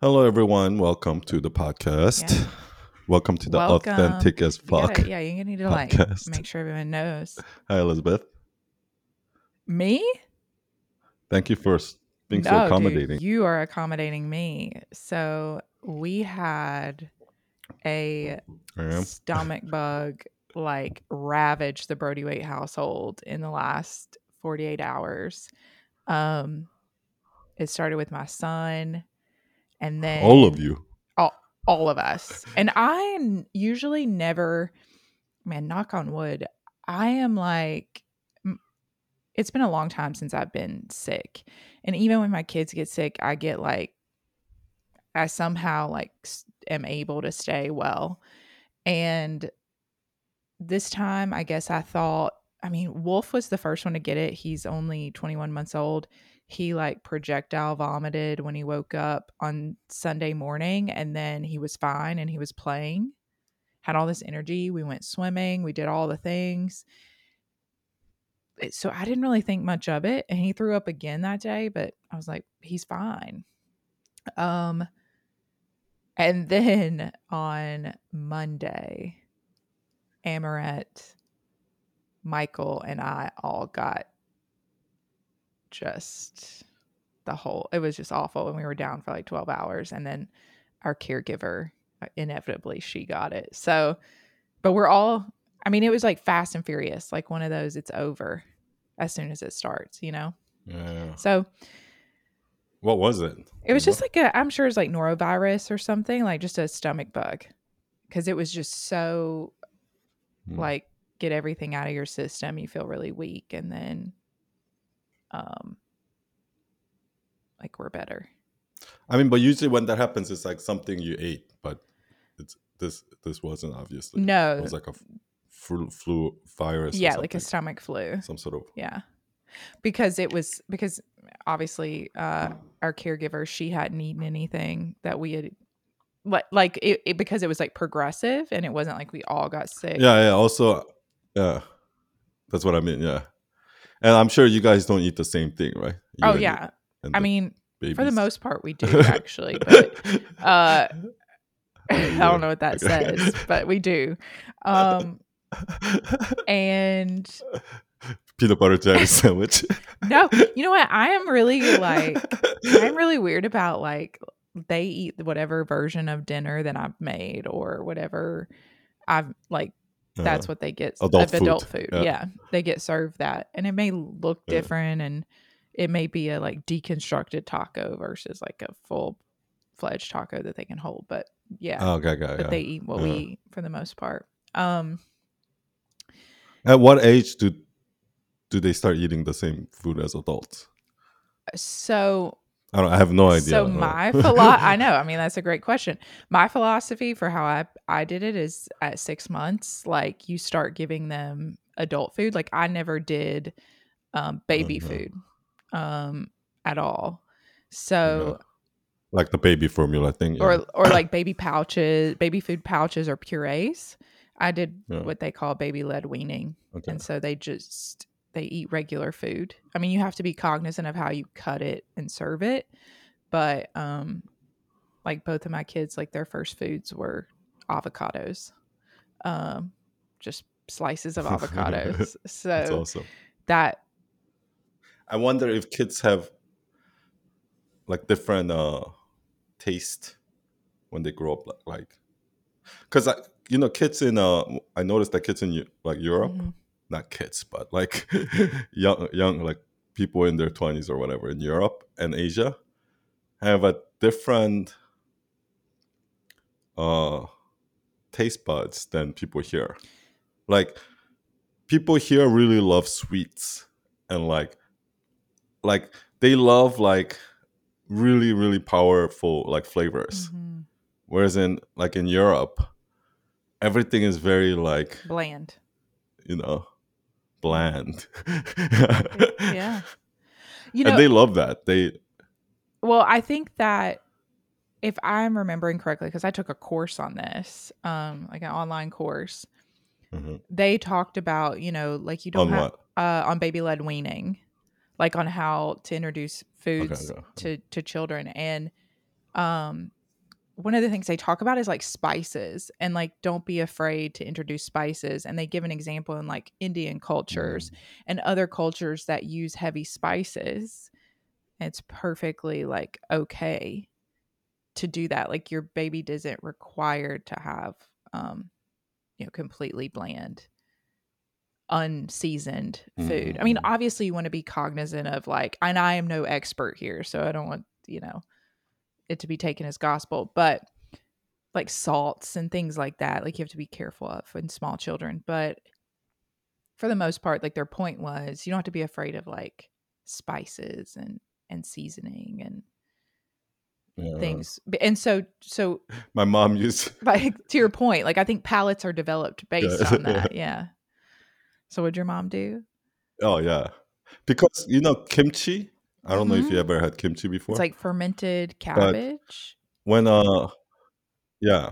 Hello, everyone. Welcome to the podcast. Yeah. Welcome to the Welcome. authentic as Fuck. You gotta- yeah, you need to like podcast. make sure everyone knows. Hi, Elizabeth. Me? Thank you for being so No, dude, accommodating. you are accommodating me. So we had a stomach bug like ravage the Brody Waite household in the last 48 hours. Um it started with my son and then All of you. all all of us. And I usually never, man, knock on wood, I am like, it's been a long time since I've been sick. And even when my kids get sick, I get like, I somehow like am able to stay well. And this time, I guess I thought, I mean, Wolf was the first one to get it. He's only 21 months old. He like projectile vomited when he woke up on Sunday morning and then he was fine and he was playing. Had all this energy. We went swimming, we did all the things. So I didn't really think much of it and he threw up again that day, but I was like he's fine. Um and then on Monday Amaret, Michael, and I all got just the whole, it was just awful. And we were down for like 12 hours. And then our caregiver, uh, inevitably, she got it. So, but we're all, I mean, it was like fast and furious, like one of those, it's over as soon as it starts, you know? Yeah. So What was it? it was just like a, I'm sure it's like norovirus or something, like just a stomach bug. Cause it was just so Hmm. like get everything out of your system you feel really weak and then um like we're better I mean, but usually when that happens, it's like something you ate, but it's this. This wasn't obviously. no It was like a flu, flu virus. yeah like a stomach flu some sort of. yeah because it was because obviously uh our caregiver she hadn't eaten anything that we had like like it, it because it was like progressive and it wasn't like we all got sick Yeah, yeah. Also, yeah, that's what I mean. Yeah, and I'm sure you guys don't eat the same thing, right? You oh yeah i mean for the most part we do actually but uh I don't know what that says, but we do. Um, and peanut butter jelly sandwich. no, you know what? I am really like, I'm really weird about like they eat whatever version of dinner that I've made or whatever I've like. That's what they get. Adult of adult food. food. Yeah. Yeah. they get served that, and it may look different, and it may be a like deconstructed taco versus like a full fledged taco that they can hold. But yeah, Oh, okay, okay. but they eat what we eat for the most part. Um, At what age do do they start eating the same food as adults? so I don't. I have no idea. So Uh, my philo- I know. I mean, that's a great question. My philosophy for how I I did it is at six months, like you start giving them adult food. Like I never did um, baby Mhm. food um, at all. So like the baby formula thing. Yeah. or or like baby pouches, baby food pouches or purees. I did Yeah. what they call baby led weaning. okay. and so they just they eat regular food i mean you have to be cognizant of how you cut it and serve it but um like both of my kids like their first foods were avocados um just slices of avocados so That's awesome. that I wonder if kids have like different uh taste when they grow up like like because I you know kids in uh I noticed that kids in like Europe mhm. Not kids but like young young like people in their 20s or whatever in Europe and Asia have a different uh taste buds than people here. Like people here really love sweets and like like they love like really really powerful like flavors. Mhm. whereas in like in europe everything is very like bland. you know bland. Yeah. You know and they love that. They Well, I think that if I'm remembering correctly, because I took a course on this, um, like an online course, Mhm. they talked about, you know, like you don't on have uh, on baby led weaning, like on how to introduce foods okay. to to children, and um one of the things they talk about is like spices and like don't be afraid to introduce spices and they give an example in like indian cultures and other cultures that use heavy spices it's perfectly like okay to do that like your baby isn't required to have um you know completely bland unseasoned food i mean Mhm. obviously you want to be cognizant of like and i am no expert here so i don't want you know it to be taken as gospel but like salts and things like that like you have to be careful of in small children but for the most part like their point was you don't have to be afraid of like spices and and seasoning and Yeah. things and so so My mom used like to your point like i think palates are developed based Yeah. on that yeah so what'd your mom do Oh yeah, because you know kimchi. I don't know if you ever had kimchi before. it's like fermented cabbage when uh, yeah,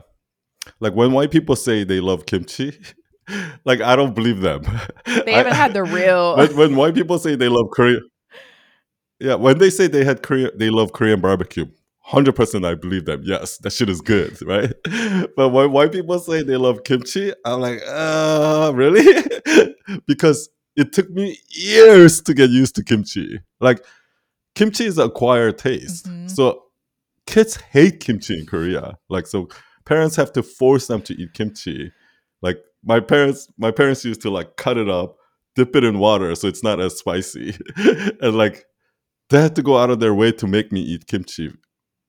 like when white people say they love kimchi, like I don't believe them. they haven't had the real when, when white people say they love Korean, yeah, when they say they had Korean, they love Korean barbecue. Hundred percent, I believe them. Yes, that shit is good, right? But when white people say they love kimchi, I'm like, uh, really? because it took me years to get used to kimchi. Like, kimchi is acquired taste, Mhm. so kids hate kimchi in Korea. Like, so parents have to force them to eat kimchi. Like my parents, my parents used to like cut it up, dip it in water so it's not as spicy, and like they had to go out of their way to make me eat kimchi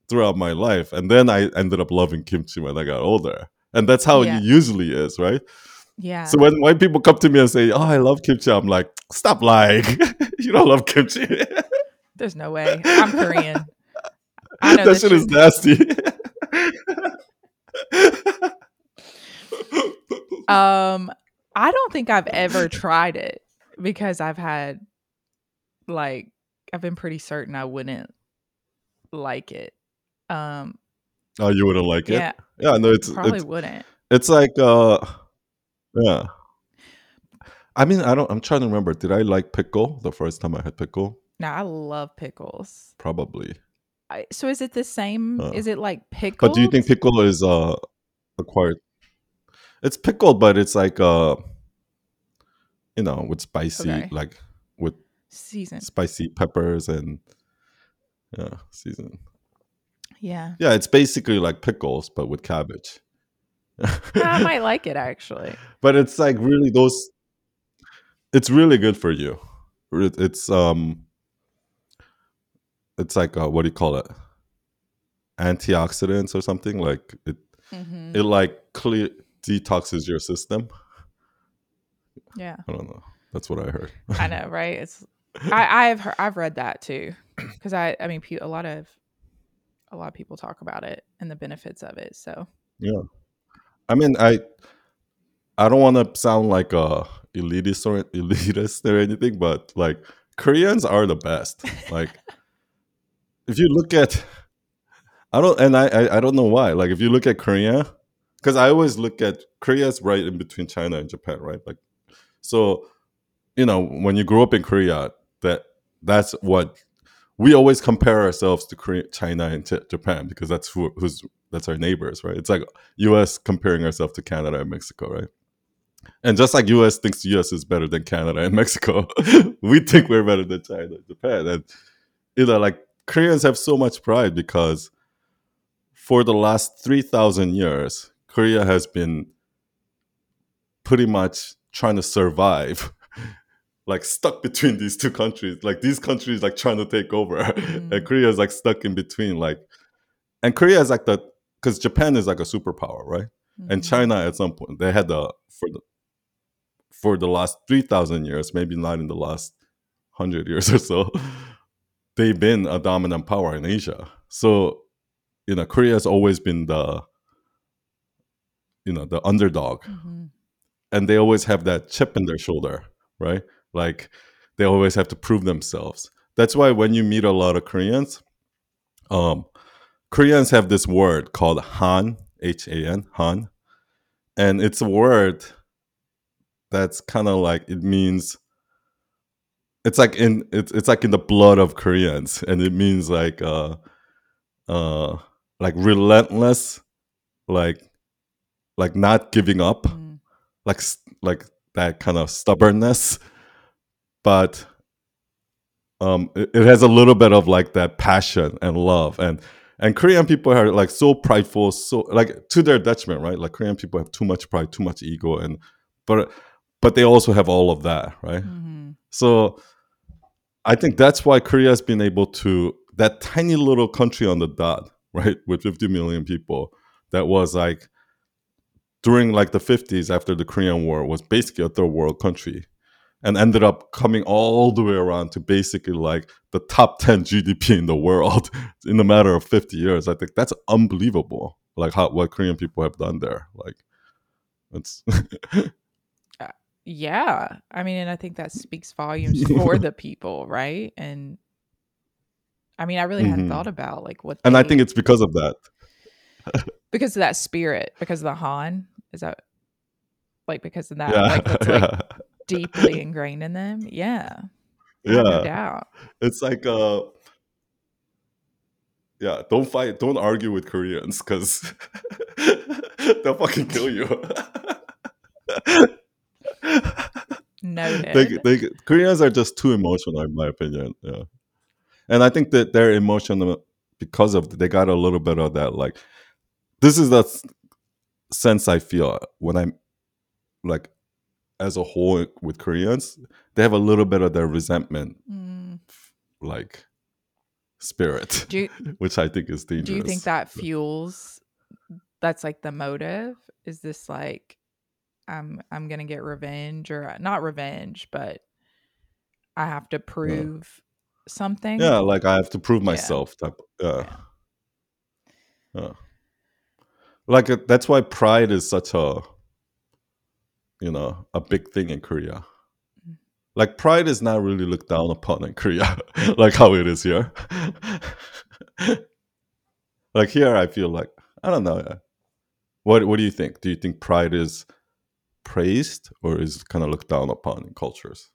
throughout my life. And then I ended up loving kimchi when I got older, and that's how Yeah. it usually is, right? yeah So when white people come to me and say, "Oh, I love kimchi," I'm like, "Stop lying! you don't love kimchi. there's no way i'm korean I know that this shit is nasty." Um, I don't think I've ever tried it because I've had like I've been pretty certain I wouldn't like it. Um, oh, you wouldn't like it? yeah, Yeah, no, it's probably it's wouldn't. it's like uh, yeah. I mean, I don't. I'm trying to remember. Did I like pickle the first time I had pickle? Now I love pickles. Probably. I, so is it the same? Uh, is it like pickle? But do you think pickle is uh acquired? It's pickle, but it's like uh, you know, with spicy, Okay. like with season? spicy peppers and yeah, season. Yeah, Yeah, it's basically like pickles, but with cabbage. I might like it actually. but it's like really those. It's really good for you. It- It's um. It's like uh, what do you call it? Antioxidants or something like it. hmm It like clear detoxes your system. Yeah, I don't know. That's what I heard. I know, right? It's I I've heard, I've read that too because I I mean a lot of a lot of people talk about it and the benefits of it. So Yeah. I mean, I I don't want to sound like a elitist or elitist or anything, but like Koreans are the best. Like if you look at I don't and I I, I don't know why. Like if you look at Korea, because I always look at Korea's right in between China and Japan, right? Like so you know, when you grow up in Korea, that that's what we always compare ourselves to Korea, China and J- Japan because that's who, who's that's our neighbors, right? It's like U.S. comparing ourselves to Canada and Mexico, right? And just like U.S. thinks U.S. is better than Canada and Mexico, we think we're better than China and Japan. And you know, like Koreans have so much pride because for the last three thousand years, Korea has been pretty much trying to survive. Like stuck between these two countries, like these countries like trying to take over, Mhm. and Korea is like stuck in between. Like, and Korea is like the because Japan is like a superpower, right? and mhm. China at some point they had the for the for the last three thousand years, maybe not in the last hundred years or so, they've been a dominant power in Asia. So, you know, Korea has always been the you know the underdog, Mhm. and they always have that chip in their shoulder, right? Like they always have to prove themselves. That's why when you meet a lot of Koreans, um, Koreans have this word called Han, H A N, Han, and it's a word that's kind of like it means it's like in it's it's like in the blood of Koreans, and it means like uh uh like relentless, like like not giving up, Mm. like like that kind of stubbornness, but um, it, it has a little bit of like that passion and love and. And Korean people are like so prideful, so like to their detriment, right? Like Korean people have too much pride, too much ego, and but but they also have all of that, right? Mhm. So I think that's why Korea has been able to that tiny little country on the dot, right, with 50 million people, that was like during like the 50s after the Korean War was basically a third world country and ended up coming all the way around to basically like the top 10 GDP in the world in a matter of 50 years. I think that's unbelievable. Like how what Korean people have done there. Like it's Yeah. I mean, and I think that speaks volumes for the people, right? And I mean, I really hadn't Mhm. thought about like what and I think it's because of that. because of that spirit, because of the Han. Is that like because of that? yeah. Like that's like yeah. deeply ingrained in them. Yeah. Yeah. No yeah. doubt. it's like uh yeah don't fight don't argue with koreans because they'll fucking kill you Noted. they, they, koreans are just too emotional in my opinion yeah and i think that they're emotional because of they got a little bit of that like this is the sense i feel when i'm like as a whole with koreans they have a little bit of their resentment Mm. like spirit you, which i think is dangerous do you think that fuels that's like the motive? Is this like I'm I'm gonna get revenge or not revenge, but I have to prove something? yeah like i have to prove Yeah. myself type yeah Yeah. yeah like uh, that's why pride is such a you know a big thing in korea Mm. like pride is not really looked down upon in korea like how it is here like here i feel like i don't know what what do you think do you think pride is praised or is kind of looked down upon in cultures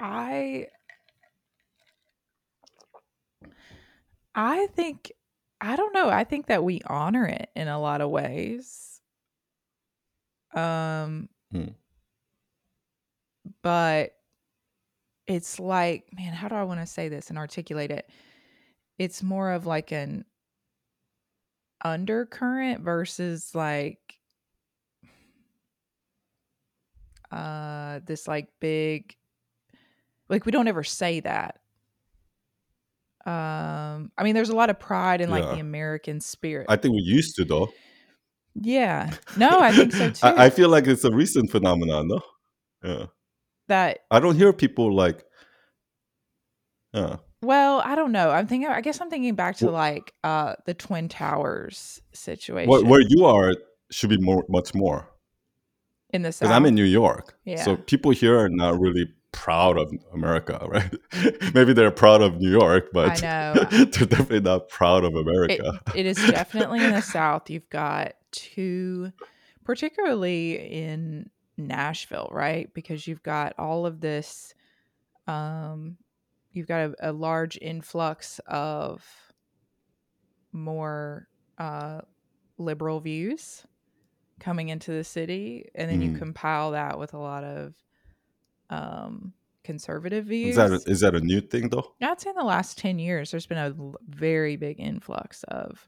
I I think I don't know. I think that we honor it in a lot of ways. Um Hmm. but it's like, man, how do I want to say this and articulate it? It's more of like an undercurrent versus like uh this like big like we don't ever say that. Um i mean there's a lot of pride in like Yeah. the american spirit. I think we used to though. Yeah. No i think so too I, I feel like it's a recent phenomenon no yeah. That I don't hear people like, yeah, well i don't know. I'm thinking i guess i'm thinking back to like uh the twin towers situation where, where you are should be more, much more. In the Because south I'm in New York, Yeah. so people here are not really proud of America, right? Maybe they're proud of New York, but know. they're definitely not proud of it, America. it is definitely in the south you've got two particularly in nashville right because you've got all of this um you've got a, a large influx of more uh liberal views coming into the city and then you Mm. compile that with a lot of um conservative views Is that a, is that a new thing though? I'd say in the last 10 years, there's been a very big influx of,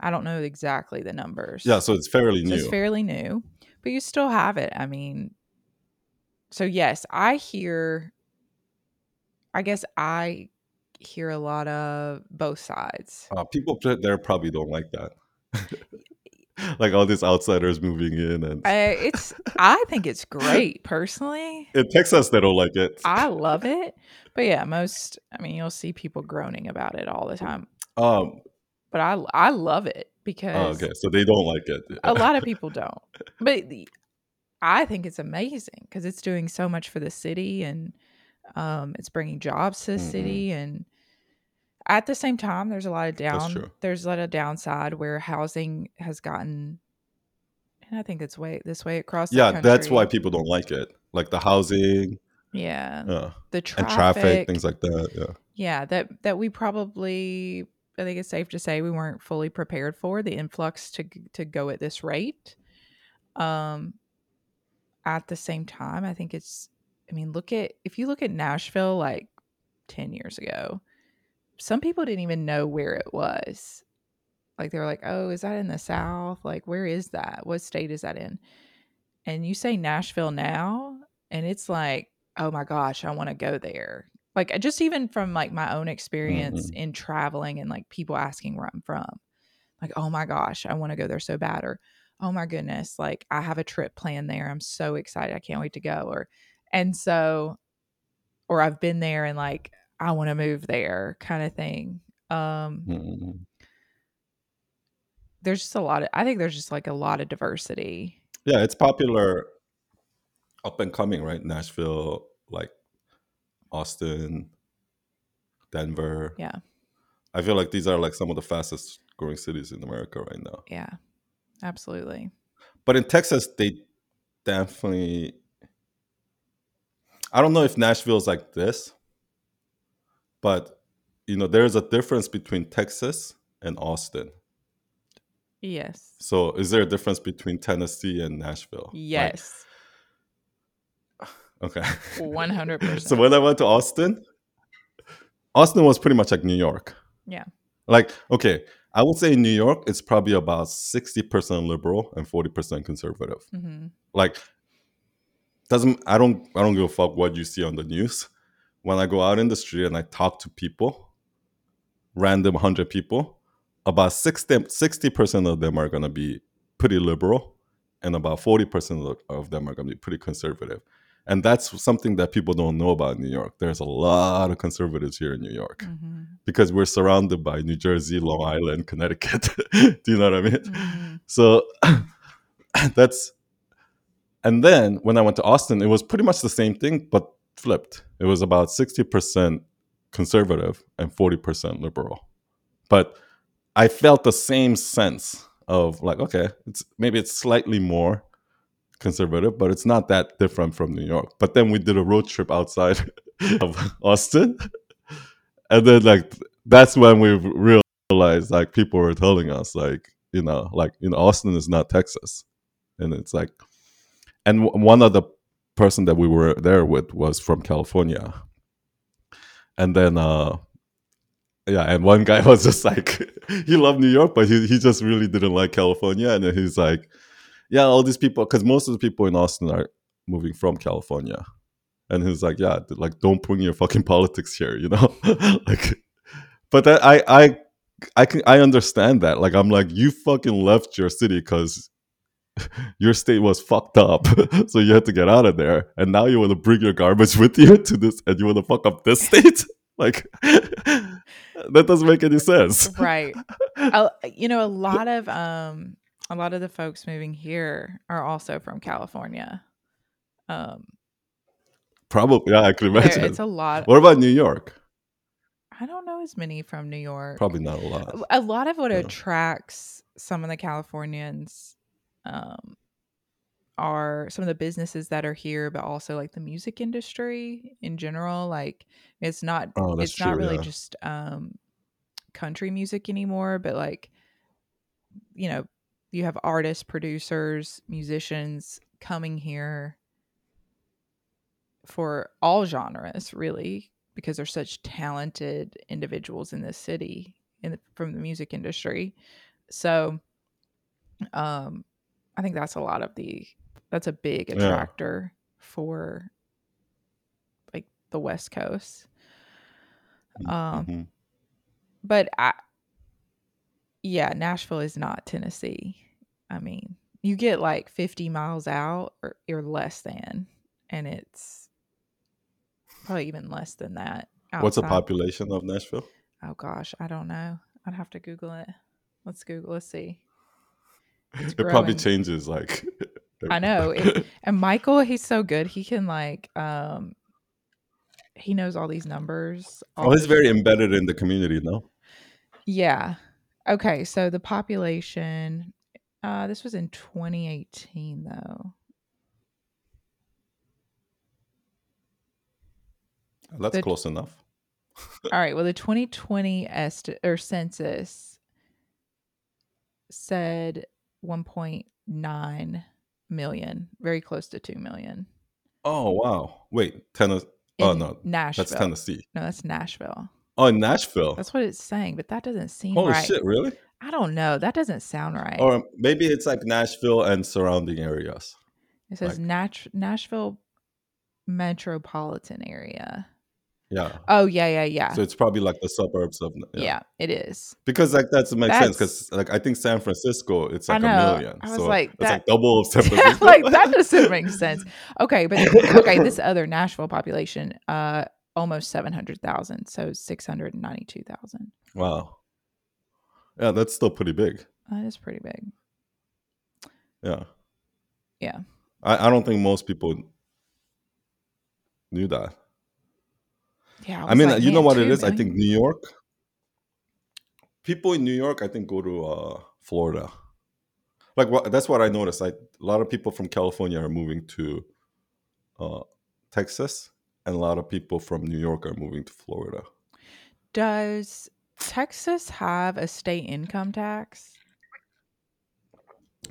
I don't know exactly the numbers. Yeah, so it's fairly So new. it's fairly new, but you still have it. I mean, so yes, I hear, I guess I hear a lot of both sides. uh, people there probably don't like that. like all these outsiders moving in, and I, it's, I think it's great personally. in Texas they don't like it. I love it. But yeah, most, I mean, you'll see people groaning about it all the time, um, but I, I love it because oh, okay, so they don't like it. a lot of people don't but the, i think it's amazing because it's doing so much for the city and um, it's bringing jobs to the Mhm. city and at the same time there's a lot of down there's a lot of downside where housing has gotten and i think it's way this way across the yeah, that's why people don't like it. Like the housing, yeah yeah, the traffic, and traffic, traffic, things like that. Yeah, yeah that that we probably I think it's safe to say we weren't fully prepared for the influx to to go at this rate. Um, at the same time, I think it's. I mean, look at if you look at Nashville like ten years ago, some people didn't even know where it was. Like they were like, "Oh, is that in the South? Like, where is that? What state is that in?" And you say Nashville now, and it's like, "Oh my gosh, I want to go there." Like just even from like my own experience Mhm. in traveling and like people asking where I'm from. Like, "Oh my gosh, I want to go there so bad," or "Oh my goodness, like I have a trip planned there. I'm so excited. I can't wait to go." Or and so or I've been there and like I want to move there kind of thing. Um Mhm. there's just a lot of I think there's just like a lot of diversity. Yeah, it's popular up and coming, right? Nashville, like Austin, Denver. Yeah. I feel like these are like some of the fastest growing cities in America right now. Yeah. Absolutely. But in Texas, they definitely. I don't know if Nashville is like this, but you know, there's a difference between Texas and Austin. Yes. So, is there a difference between Tennessee and Nashville? Like, Yes. okay. 100%. so when I went to Austin, Austin was pretty much like New York. Yeah. Like, okay, I would say in New York, it's probably about 60% liberal and 40% conservative. hmm Like, doesn't I don't I don't give a fuck what you see on the news. When I go out in the street and I talk to people, random 100 people, about 60 percent of them are gonna be pretty liberal, and about 40% of- of them are gonna be pretty conservative. And that's something that people don't know about New York. There's a lot of conservatives here in New York hmm because we're surrounded by New Jersey, Long Island, Connecticut. Do you know what I mean? hmm So that's and then when I went to Austin, it was pretty much the same thing, but flipped. It was about 60% conservative and 40% liberal. But I felt the same sense of like, okay, it's maybe it's slightly more conservative, but it's not that different from New York. But then we did a road trip outside of Austin. And then like that's when we realized like people were telling us like, you know, like you know, Austin is not Texas. And it's like and one other person that we were there with was from California. And then uh yeah, and one guy was just like he loved New York, but he he just really didn't like California. And then he's like, Yeah, all these people because most of the people in Austin are moving from California. And he's like, Yeah, like don't bring your fucking politics here, you know? like but I I I can I understand that. Like I'm like, you fucking left your city because your state was fucked up, so you had to get out of there, and now you want to bring your garbage with you to this, and you want to fuck up this state. Like that doesn't make any sense. Right. You know, a lot of um a lot of the folks moving here are also from California. Um Probably, yeah, I can there- imagine. it's a lot What about New York? I don't know as many from New York. Probably not a lot. a lot of what Yeah. attracts some of the Californians um, are some of the businesses that are here, but also like the music industry in general. Like it's not Oh, it's not really yeah. just um, country music anymore, but like you know you have artists, producers, musicians coming here for all genres, really, because they're such talented individuals in this city in the, from the music industry. So, um, I think that's a lot of the that's a big Yeah. attractor for like the West Coast. Um, Mhm. but I, yeah, Nashville is not Tennessee. I mean, you get like 50 miles out or, or less than, and it's probably even less than that. What's the population of Nashville? Oh gosh, I don't know. I'd have to Google it. Let's Google. Let's see. It probably changes. Like, I know. It- And Michael, he's so good. He can like, um, he knows all these numbers. all oh, he's very embedded in the community, no? Yeah. Okay. So the population, uh, this was in 2018 though. That's The- close enough. All right. Well, the 2020 est- or census said 1.9 million, very close to 2 million. Oh wow! Wait, Tennessee. Oh no, Nashville. that's Tennessee. No, that's Nashville. Oh, Nashville. That's what it's saying, but that doesn't seem Holy right. shit! Really? I don't know. That doesn't sound right. Or maybe it's like Nashville and surrounding areas. it says like- Nat- Nashville metropolitan area. Yeah. Oh yeah, yeah, yeah. So it's probably like the suburbs of yeah. it is. Because like that makes sense because like I think San Francisco it's like a million. I was so like, it's that- like double of San Francisco. like that doesn't make sense. Okay, but okay, this other Nashville population, uh, almost seven hundred thousand, so six hundred ninety-two thousand. wow. Yeah, that's still pretty big. That is pretty big. Yeah. Yeah. I, I don't think most people knew that. Yeah, I, was mean, like, you know what it is? I think New York. People in New York, I think, go to uh, Florida. Like what? That's what I noticed. Like a lot of people from California are moving to uh, Texas, and a lot of people from New York are moving to Florida. Does Texas have a state income tax?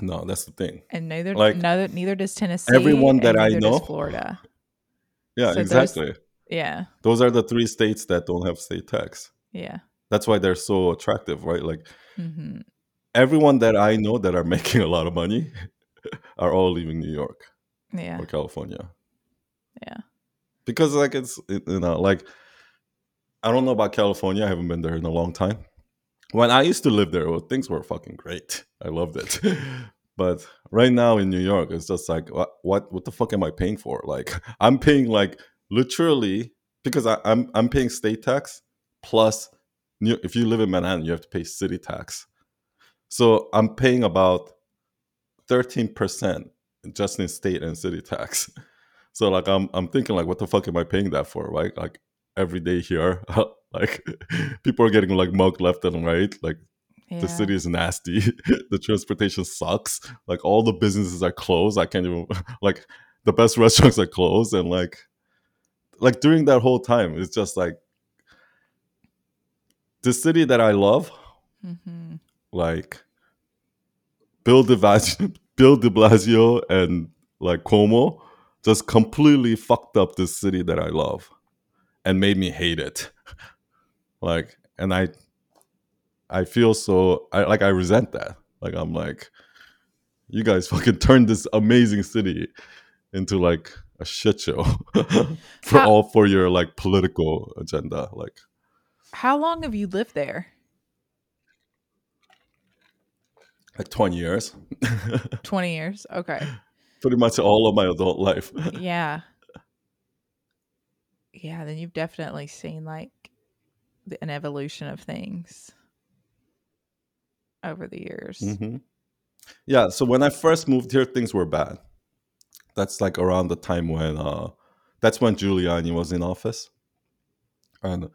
No, that's the thing. And neither, Like, neither, neither does Tennessee. everyone that I know- Florida. Yeah, So those- exactly. Yeah, Those are the three states that don't have state tax. yeah. That's why they're so attractive, right? Like hmm everyone that I know that are making a lot of money are all leaving New York Yeah, or California. yeah. because like it's you know like I don't know about California. I haven't been there in a long time. When I used to live there, well, things were fucking great. I loved it. but right now in New York, it's just like what what what the fuck am I paying for? Like I'm paying like literally because I, I'm I'm paying state tax plus New- if you live in Manhattan, you have to pay city tax. So I'm paying about thirteen percent just in state and city tax. So like I'm I'm thinking like what the fuck am I paying that for, right? Like every day here, like people are getting like mugged left and right. Like yeah. the city is nasty. the transportation sucks. Like all the businesses are closed. I can't even like the best restaurants are closed and like like during that whole time, it's just like the city that I love, hmm like Bill de Blasio, Bill de Blasio and like Cuomo just completely fucked up this city that I love and made me hate it. Like, and I, I feel so I like I resent that. Like I'm like, you guys fucking turned this amazing city into like a shit show for How- all for your like political agenda. Like How long have you lived there? like 20 years. Twenty years. Okay. Pretty much all of my adult life. Yeah. Yeah. Then you've definitely seen like the, an evolution of things over the years. hmm Yeah. So when I first moved here, things were bad. That's like around the time when uh, that's when Giuliani was in office. And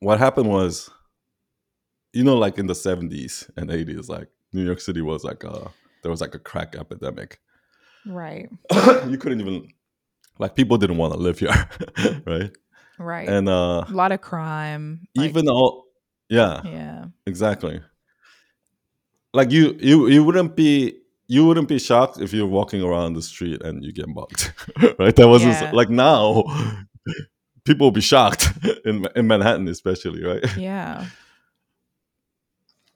what happened was, you know, like in the seventies and eighties, like New York City was like a there was like a crack epidemic. Right. you couldn't even like people didn't want to live here, right? Right. And uh, a lot of crime. like- even all, yeah, yeah. exactly like you you you wouldn't be you wouldn't be shocked if you're walking around the street and you get mugged right that wasn't Yeah. like now people will be shocked in in manhattan especially right Yeah.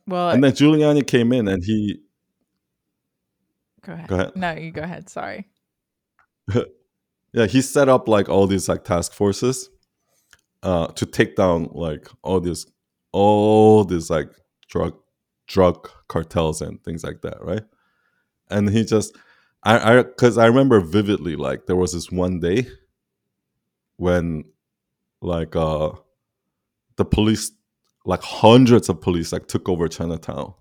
Well, and then giuliani came in and he go ahead. go ahead No, you go ahead. Sorry. yeah he set up like all these like task forces uh to take down like all these all these like drug drug cartels and things like that right and he just i i because i remember vividly like there was this one day when like uh the police like hundreds of police like took over chinatown.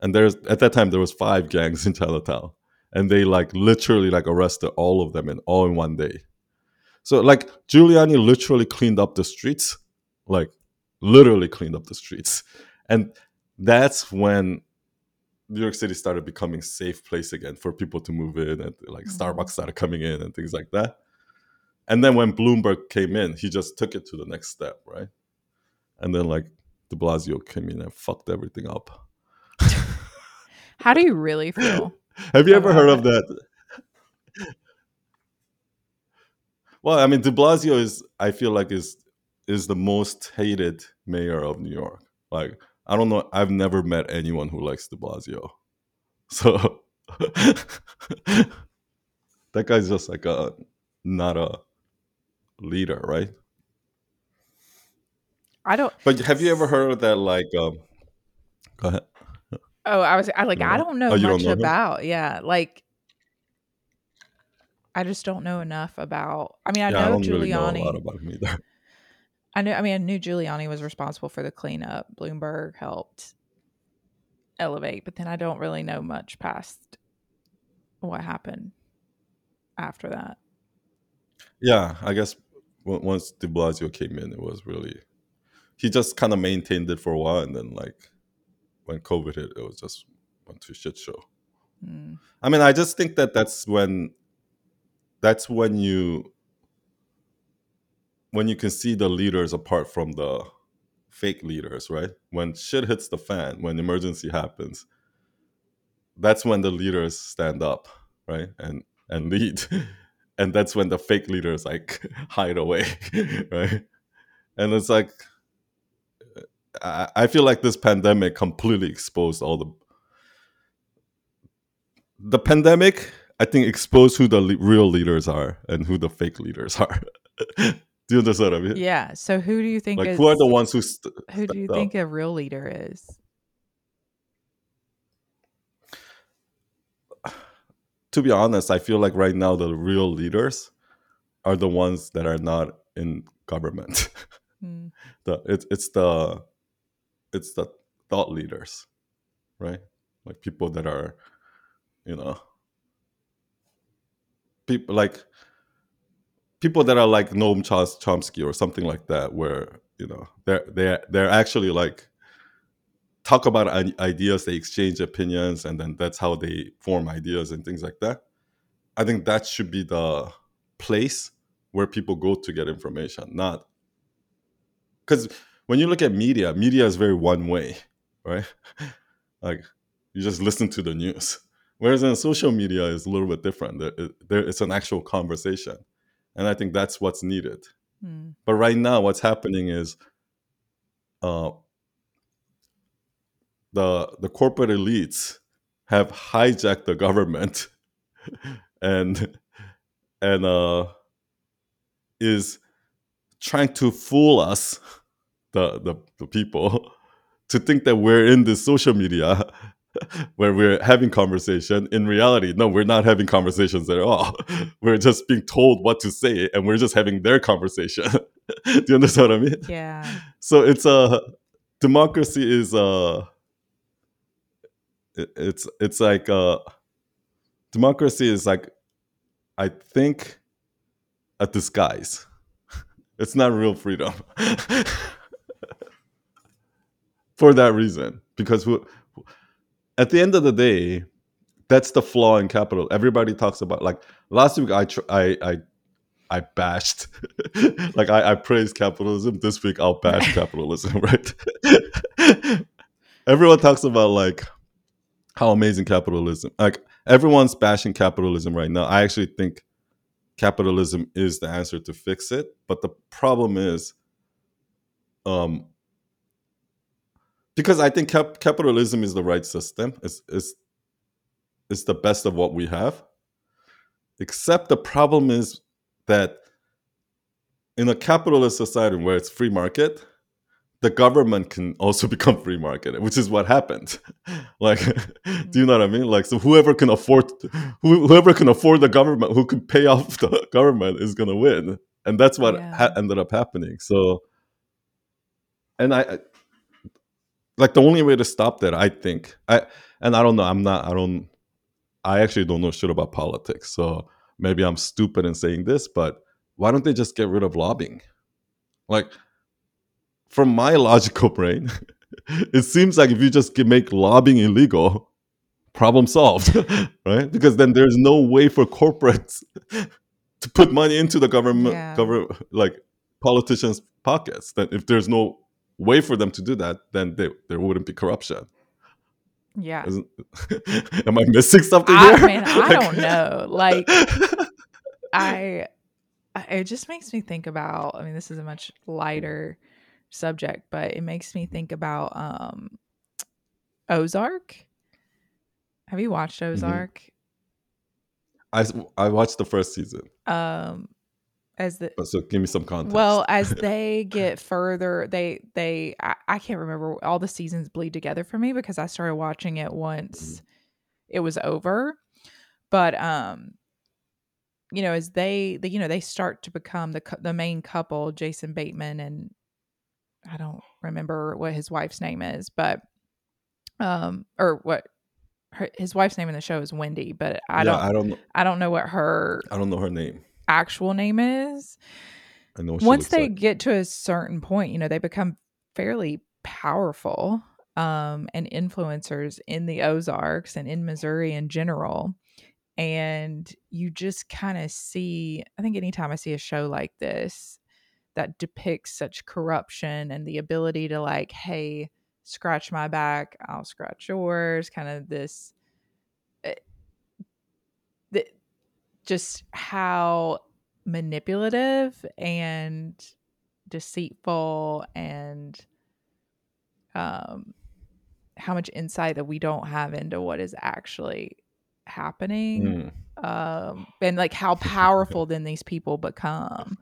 And there's at that time there was five gangs in chinatown. And they like literally like arrested all of them in all in one day. So like giuliani literally cleaned up the streets like literally cleaned up the streets. And that's when new york city started becoming safe place again for people to move in and like Mhm. starbucks started coming in and things like that And then when Bloomberg came in, he just took it to the next step, right? And then like De Blasio came in and fucked everything up. How do you really feel? Have you ever heard it? of that? Well, I mean, De Blasio is I feel like is is the most hated mayor of New York. Like I don't know, I've never met anyone who likes De Blasio. So that guy's just like a not a leader, right? I don't. But have you ever heard of that? Like, um, go ahead. Oh, I was I like I don't know Oh, you don't much know him? about. Yeah, like I just don't know enough about. I mean, I yeah, I know don't really know a Giuliani. lot about him either. I knew. I mean, I knew Giuliani was responsible for the cleanup. Bloomberg helped elevate, but then I don't really know much past what happened after that. Yeah, I guess once De Blasio came in, it was really he just kind of maintained it for a while, and then like when COVID hit, it was just went to shit show. Mm. I mean, I just think that that's when that's when you when you can see the leaders apart from the fake leaders, right? When shit hits the fan, when emergency happens, that's when the leaders stand up, right? And and lead. And that's when the fake leaders like hide away, right? And it's like I, feel like this pandemic completely exposed all the the pandemic i think exposed who the le- real leaders are and who the fake leaders are do you understand what i mean Yeah. So who do you think like is who are the ones who st- who do you think up? a real leader is? to be honest i feel like right now the real leaders are the ones that are not in government Mm. the it's it's the it's the thought leaders right like people that are you know people like people that are like Noam Chomsky or something like that where you know they're they're they're actually like talk about ideas they exchange opinions and then that's how they form ideas and things like that. I think that should be the place where people go to get information not because when you look at media media is very one way right? Like you just listen to the news. Whereas in social media is a little bit different. There, there, it's an actual conversation and i think that's what's needed Mm. but right now what's happening is uh, the the corporate elites have hijacked the government and and uh, is trying to fool us the, the the people to think that we're in this social media where we're having conversation. In reality no we're not having conversations at all. We're just being told what to say and we're just having their conversation. Do you understand what i mean? Yeah. so it's a democracy is uh it- it's it's like uh democracy is like i think a disguise. It's not real freedom. For that reason. Because who, at the end of the day that's the flaw in capital everybody talks about like last week i tr- i i I bashed, like I, I praised capitalism. This week I'll bash capitalism, right? Everyone talks about like how amazing capitalism. Like everyone's bashing capitalism right now. I actually think capitalism is the answer to fix it. But the problem is, um, because I think cap- capitalism is the right system. It's it's it's the best of what we have. Except the problem is that in a capitalist society where it's free market, the government can also become free market, which is what happened. like, do you know what I mean? Like, so whoever can afford, who, whoever can afford the government, who can pay off the government, is gonna win, and that's what Yeah. ha- ended up happening. So, and I- like the only way to stop that, I think, I and I don't know, I'm not, I don't, I actually don't know shit about politics, so maybe I'm stupid in saying this, but why don't they just get rid of lobbying? Like, from my logical brain, it seems like if you just make lobbying illegal, problem solved, right? Because then there's no way for corporates to put money into the government Yeah. government like politicians pockets then if there's no way for them to do that then they, there wouldn't be corruption Yeah. Isn't, am i missing something I here mean, I don't know. Like I I- it just makes me think about I mean, this is a much lighter subject, but it makes me think about um Ozark. Have you watched Mm-hmm. Ozark? I, s- I watched the first season Um as the but so give me some context Well, as they get further, they they I, I can't remember all the seasons bleed together for me because I started watching it once it was over. But um you know, as they, the, you know, they start to become the the main couple, Jason Bateman and I don't remember what his wife's name is, but um or what her, his wife's name in the show is Wendy, but I yeah, don't I don't. I don't know what her I don't know her name. Actual name is. Once they like. get to a certain point, you know, they become fairly powerful um, and influencers in the Ozarks and in Missouri in general. And you just kind of see, I think anytime I see a show like this that depicts such corruption and the ability to, like, hey, scratch my back, I'll scratch yours, kind of this, eh, the, just how manipulative and deceitful and um how much insight that we don't have into what is actually happening Mm. um and like how powerful then these people become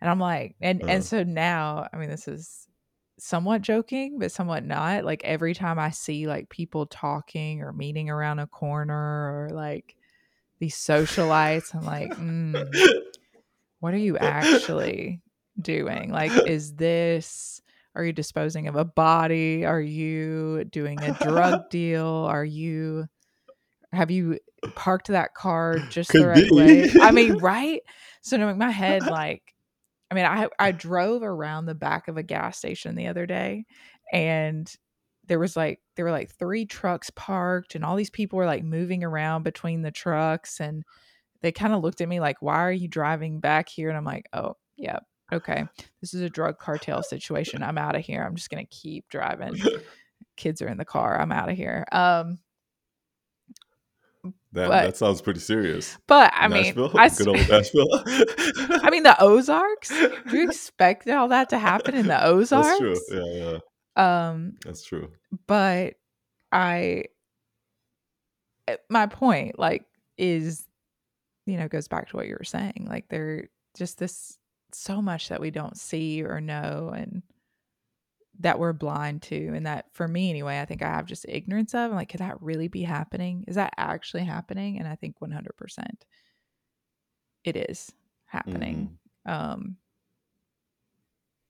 and i'm like and Uh. and so now i mean this is somewhat joking but somewhat not like every time i see like people talking or meeting around a corner or like these socialites i'm like mm, what are you actually doing? Like, is this, are you disposing of a body? Are you doing a drug deal? Are you, have you parked that car just the right be. way? I mean, right? So, in my head, like, I mean, I, I drove around the back of a gas station the other day and there was like, there were like three trucks parked and all these people were like moving around between the trucks and they kind of looked at me like, why are you driving back here? And I'm like, oh, yeah, okay. This is a drug cartel situation. I'm out of here. I'm just going to keep driving. Kids are in the car. I'm out of here. Um, That, But- that sounds pretty serious. but I mean, I, good old Nashville. I mean, the Ozarks. Do you expect all that to happen in the Ozarks? That's true. Yeah, yeah, Um, that's true. but I, eh, my point, like, is, you know, goes back to what you were saying. Like, there just this so much that we don't see or know, and that we're blind to, and that for me anyway, I think I have just ignorance of. I'm like, could that really be happening? Is that actually happening? And I think 100 percent, it is happening. Um.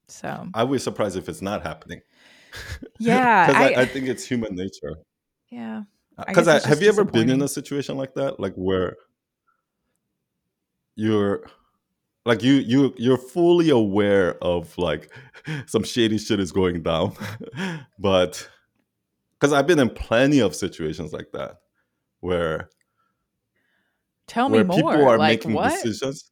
So I would be surprised if it's not happening. Yeah, because I, I- I think it's human nature. yeah, uh, Because guess have you ever been in a situation like that, like where you're, like you you you're fully aware of like some shady shit is going down, but because I've been in plenty of situations like that where Tell me where more. people are like making what? decisions.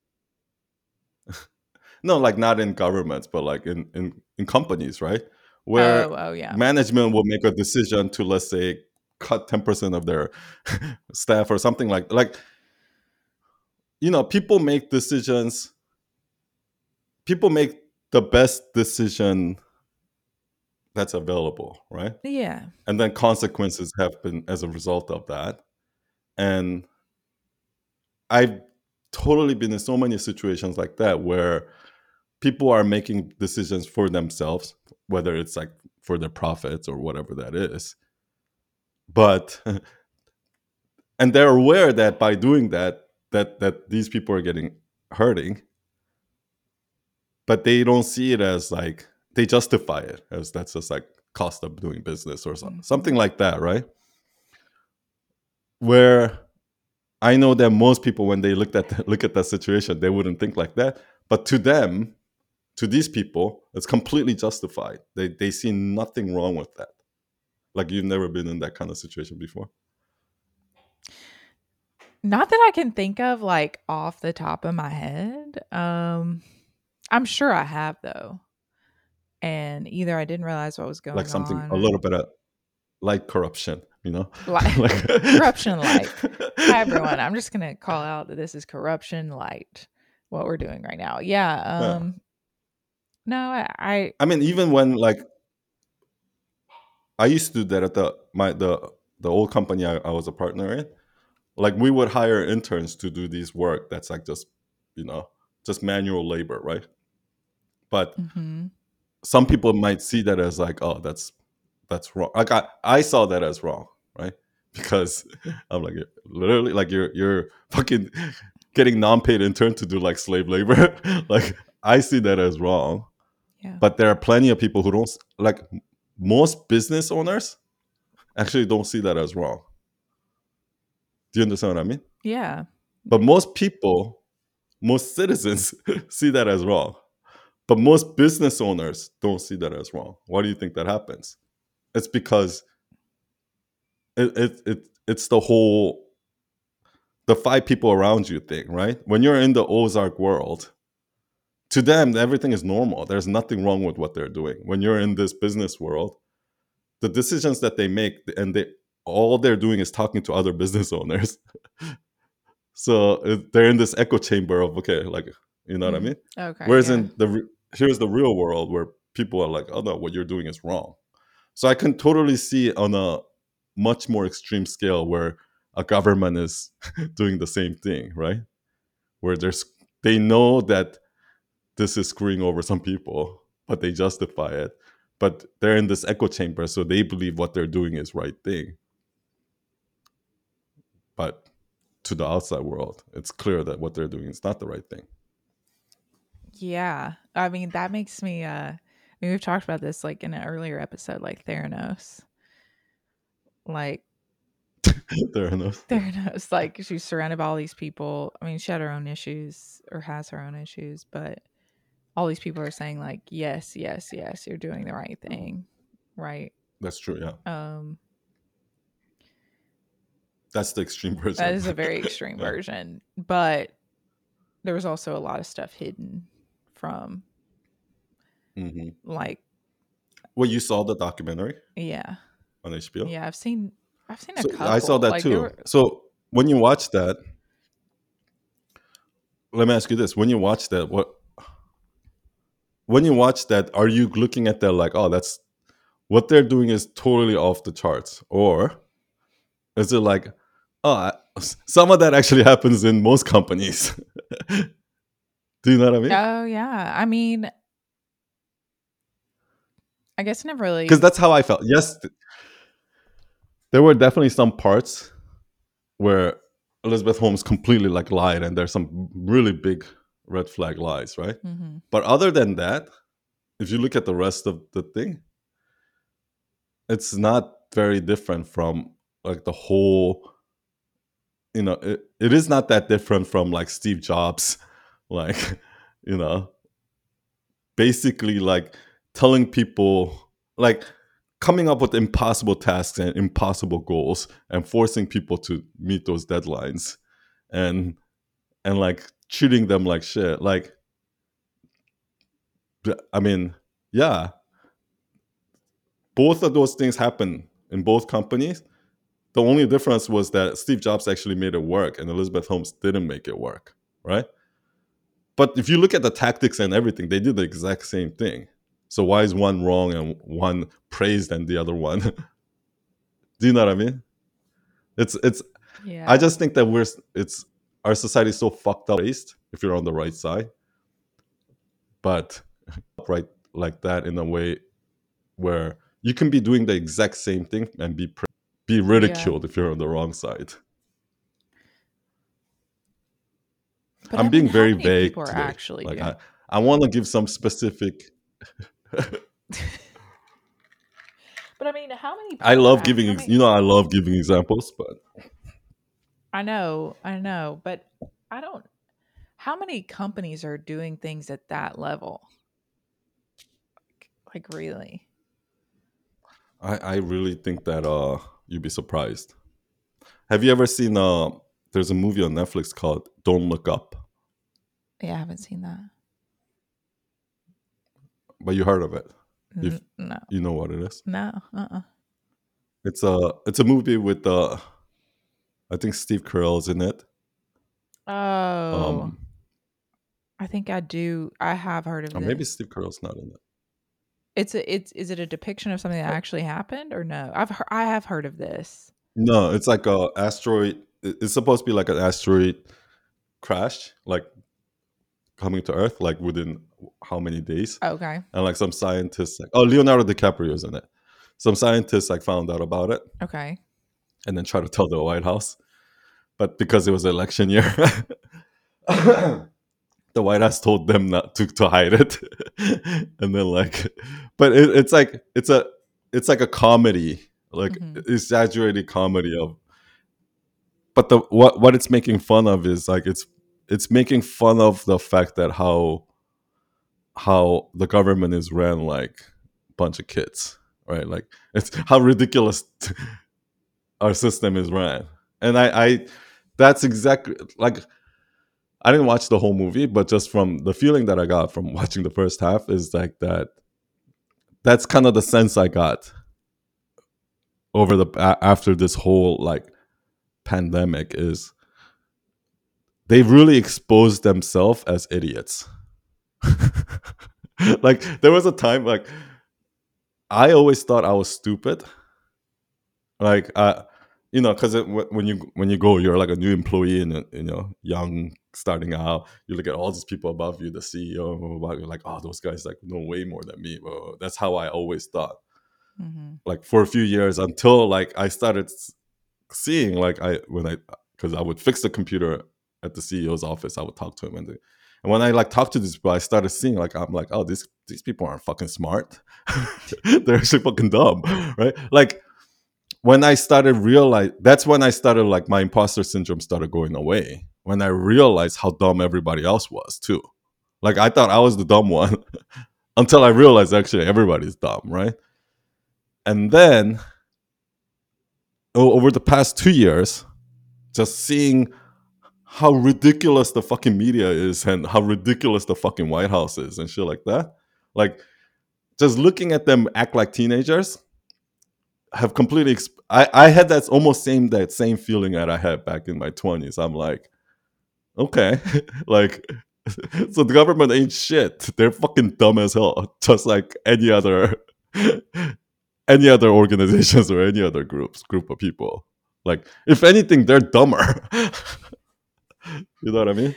no, like not in governments, but like in in, in companies, right? Where oh, oh yeah. management will make a decision to let's say cut 10% of their staff or something like like you know people make decisions people make the best decision that's available right Yeah. and then consequences have been as a result of that and i've totally been in so many situations like that where people are making decisions for themselves whether it's like for their profits or whatever that is. But and they're aware that by doing that that that these people are getting hurting. But they don't see it as like they justify it as that's just like cost of doing business or something Mhm. something like that right? Where i know that most people when they looked at look at that situation they wouldn't think like that. But to them to these people it's completely justified they they see nothing wrong with that like you've never been in that kind of situation before Not that I can think of like off the top of my head. Um I'm sure I have though. And either I didn't realize what was going on like something on. a little bit of like corruption, you know? Like- Like- Corruption light. Hi everyone. I'm just gonna call out that this is corruption light. What we're doing right now. Yeah. Um no, I, I I mean, even when like I used to do that at the my the the old company I, I was a partner in, like we would hire interns to do these work that's like just you know just manual labor, right? But mhm. some people might see that as like, oh, that's that's wrong. Like I, I saw that as wrong, right? Because I'm like literally like you're you're fucking getting non-paid intern to do like slave labor. like I see that as wrong. Yeah. But there are plenty of people who don't like most business owners actually don't see that as wrong. Do you understand what I mean? yeah. But most people, most citizens see that as wrong. But most business owners don't see that as wrong. Why do you think that happens? It's because it, it, it it's the whole the five people around you thing, right? When you're in the Ozark world, to them everything is normal. There's nothing wrong with what they're doing. When you're in this business world, the decisions that they make and they all they're doing is talking to other business owners. so they're in this echo chamber of okay, like you know what I Mhm. mean? Okay. Whereas yeah. in the re- here's the real world where people are like, oh no, what you're doing is wrong. So I can totally see on a much more extreme scale where a government is doing the same thing, right? Where there's they know that this is screwing over some people, but they justify it. But they're in this echo chamber, so they believe what they're doing is right thing. But to the outside world, it's clear that what they're doing is not the right thing. Yeah. I mean, that makes me uh I mean, we've talked about this like in an earlier episode, like Theranos. Like no Theranos, like she's surrounded by all these people. I mean, she had her own issues or has her own issues, but all these people are saying like, yes, yes, yes, you're doing the right thing. Right. That's true, yeah. Um That's the extreme version. that is a very extreme Yeah. version. But there was also a lot of stuff hidden from hmm like Well, you saw the documentary yeah. on HBO. Yeah, I've seen I've seen a So couple. I saw that Like, too. were- So when you watch that, let me ask you this: When you watch that, what? When you watch that, are you looking at that like, oh, that's what they're doing is totally off the charts, or is it like, oh, I, some of that actually happens in most companies? Do you know what I mean? Oh yeah. I mean I guess never really because that's how I felt. Yes, th- there were definitely some parts where Elizabeth Holmes completely like lied, and there's some really big red flag lies, right? Mhm. But other than that, if you look at the rest of the thing, it's not very different from like the whole. You know, it, it is not that different from like Steve Jobs, like you know, basically like telling people like coming up with impossible tasks and impossible goals and forcing people to meet those deadlines and and like treating them like shit like I mean yeah both of those things happen in both companies the only difference was that steve jobs actually made it work and elizabeth holmes didn't make it work right but if you look at the tactics and everything they did the exact same thing so why is one wrong and one praised and the other one? Do you know what I mean? It's it's. Yeah. I just think that we're it's our society is so fucked up based if you're on the right side, but right like that in a way where you can be doing the exact same thing and be pra- be ridiculed if you're on the wrong side. But I'm I being mean, very vague People are today. actually Like doing- I, I want to give some specific. But I mean, how many? I love giving, ex- many- you know, I love giving examples, but I know, I know, but I don't. How many companies are doing things at that level? Like, like really? I, I really think that uh you'd be surprised. Have you ever seen uh there's a movie on Netflix called Don't Look Up, Yeah, I haven't seen that. but you heard of it. If- no, You know what it is. no, uh, uh It's a it's a movie with uh, I think Steve Carell's in it. Oh, Um, I think I do. I have heard of this. maybe Steve Carell's not in it. It's a, it's is it a depiction of something that actually happened or no? I've heard, I have heard of this. No, it's like a asteroid. It's supposed to be like an asteroid crash, like coming to Earth, like within how many days? Okay. And like some scientists, like oh, Leonardo DiCaprio's in it. Some scientists like found out about it Okay. And then try to tell the White House, but because it was election year, the White House told them not to to hide it. and then like, but it, it's like it's a it's like a comedy, like Mhm. exaggerated comedy of. But the what what it's making fun of is like it's it's making fun of the fact that how how the government is ran like a bunch of kids, right? Like it's how ridiculous our system is ran, and I I that's exactly like I didn't watch the whole movie, but just from the feeling that I got from watching the first half is like that. That's kind of the sense I got over the after this whole like pandemic is they really exposed themselves as idiots. like there was a time like I always thought I was stupid. Like uh you know because when you when you go you're like a new employee and you know young starting out. You look at all these people above you the ceo blah, blah, blah, you're like oh those guys like know way more than me. That's how i always thought. Hmm like for a few years until like i started seeing like i when i because i would fix the computer at the ceo's office i would talk to him and, the, and when i like talked to these people i started seeing like i'm like oh these these people aren't fucking smart. They're actually fucking dumb right? Like when i started realize that's when i started like my imposter syndrome started going away when i realized how dumb everybody else was too. Like i thought i was the dumb one until i realized actually everybody's dumb right? And then over the past two years just seeing how ridiculous the fucking media is and how ridiculous the fucking white house is and shit like that like just looking at them act like teenagers have completely exp- I, I had that almost same that same feeling that i had back in my 20s i'm like okay. Like so the government ain't shit. They're fucking dumb as hell just like any other any other organizations or any other groups group of people. Like if anything they're dumber. You know what i mean?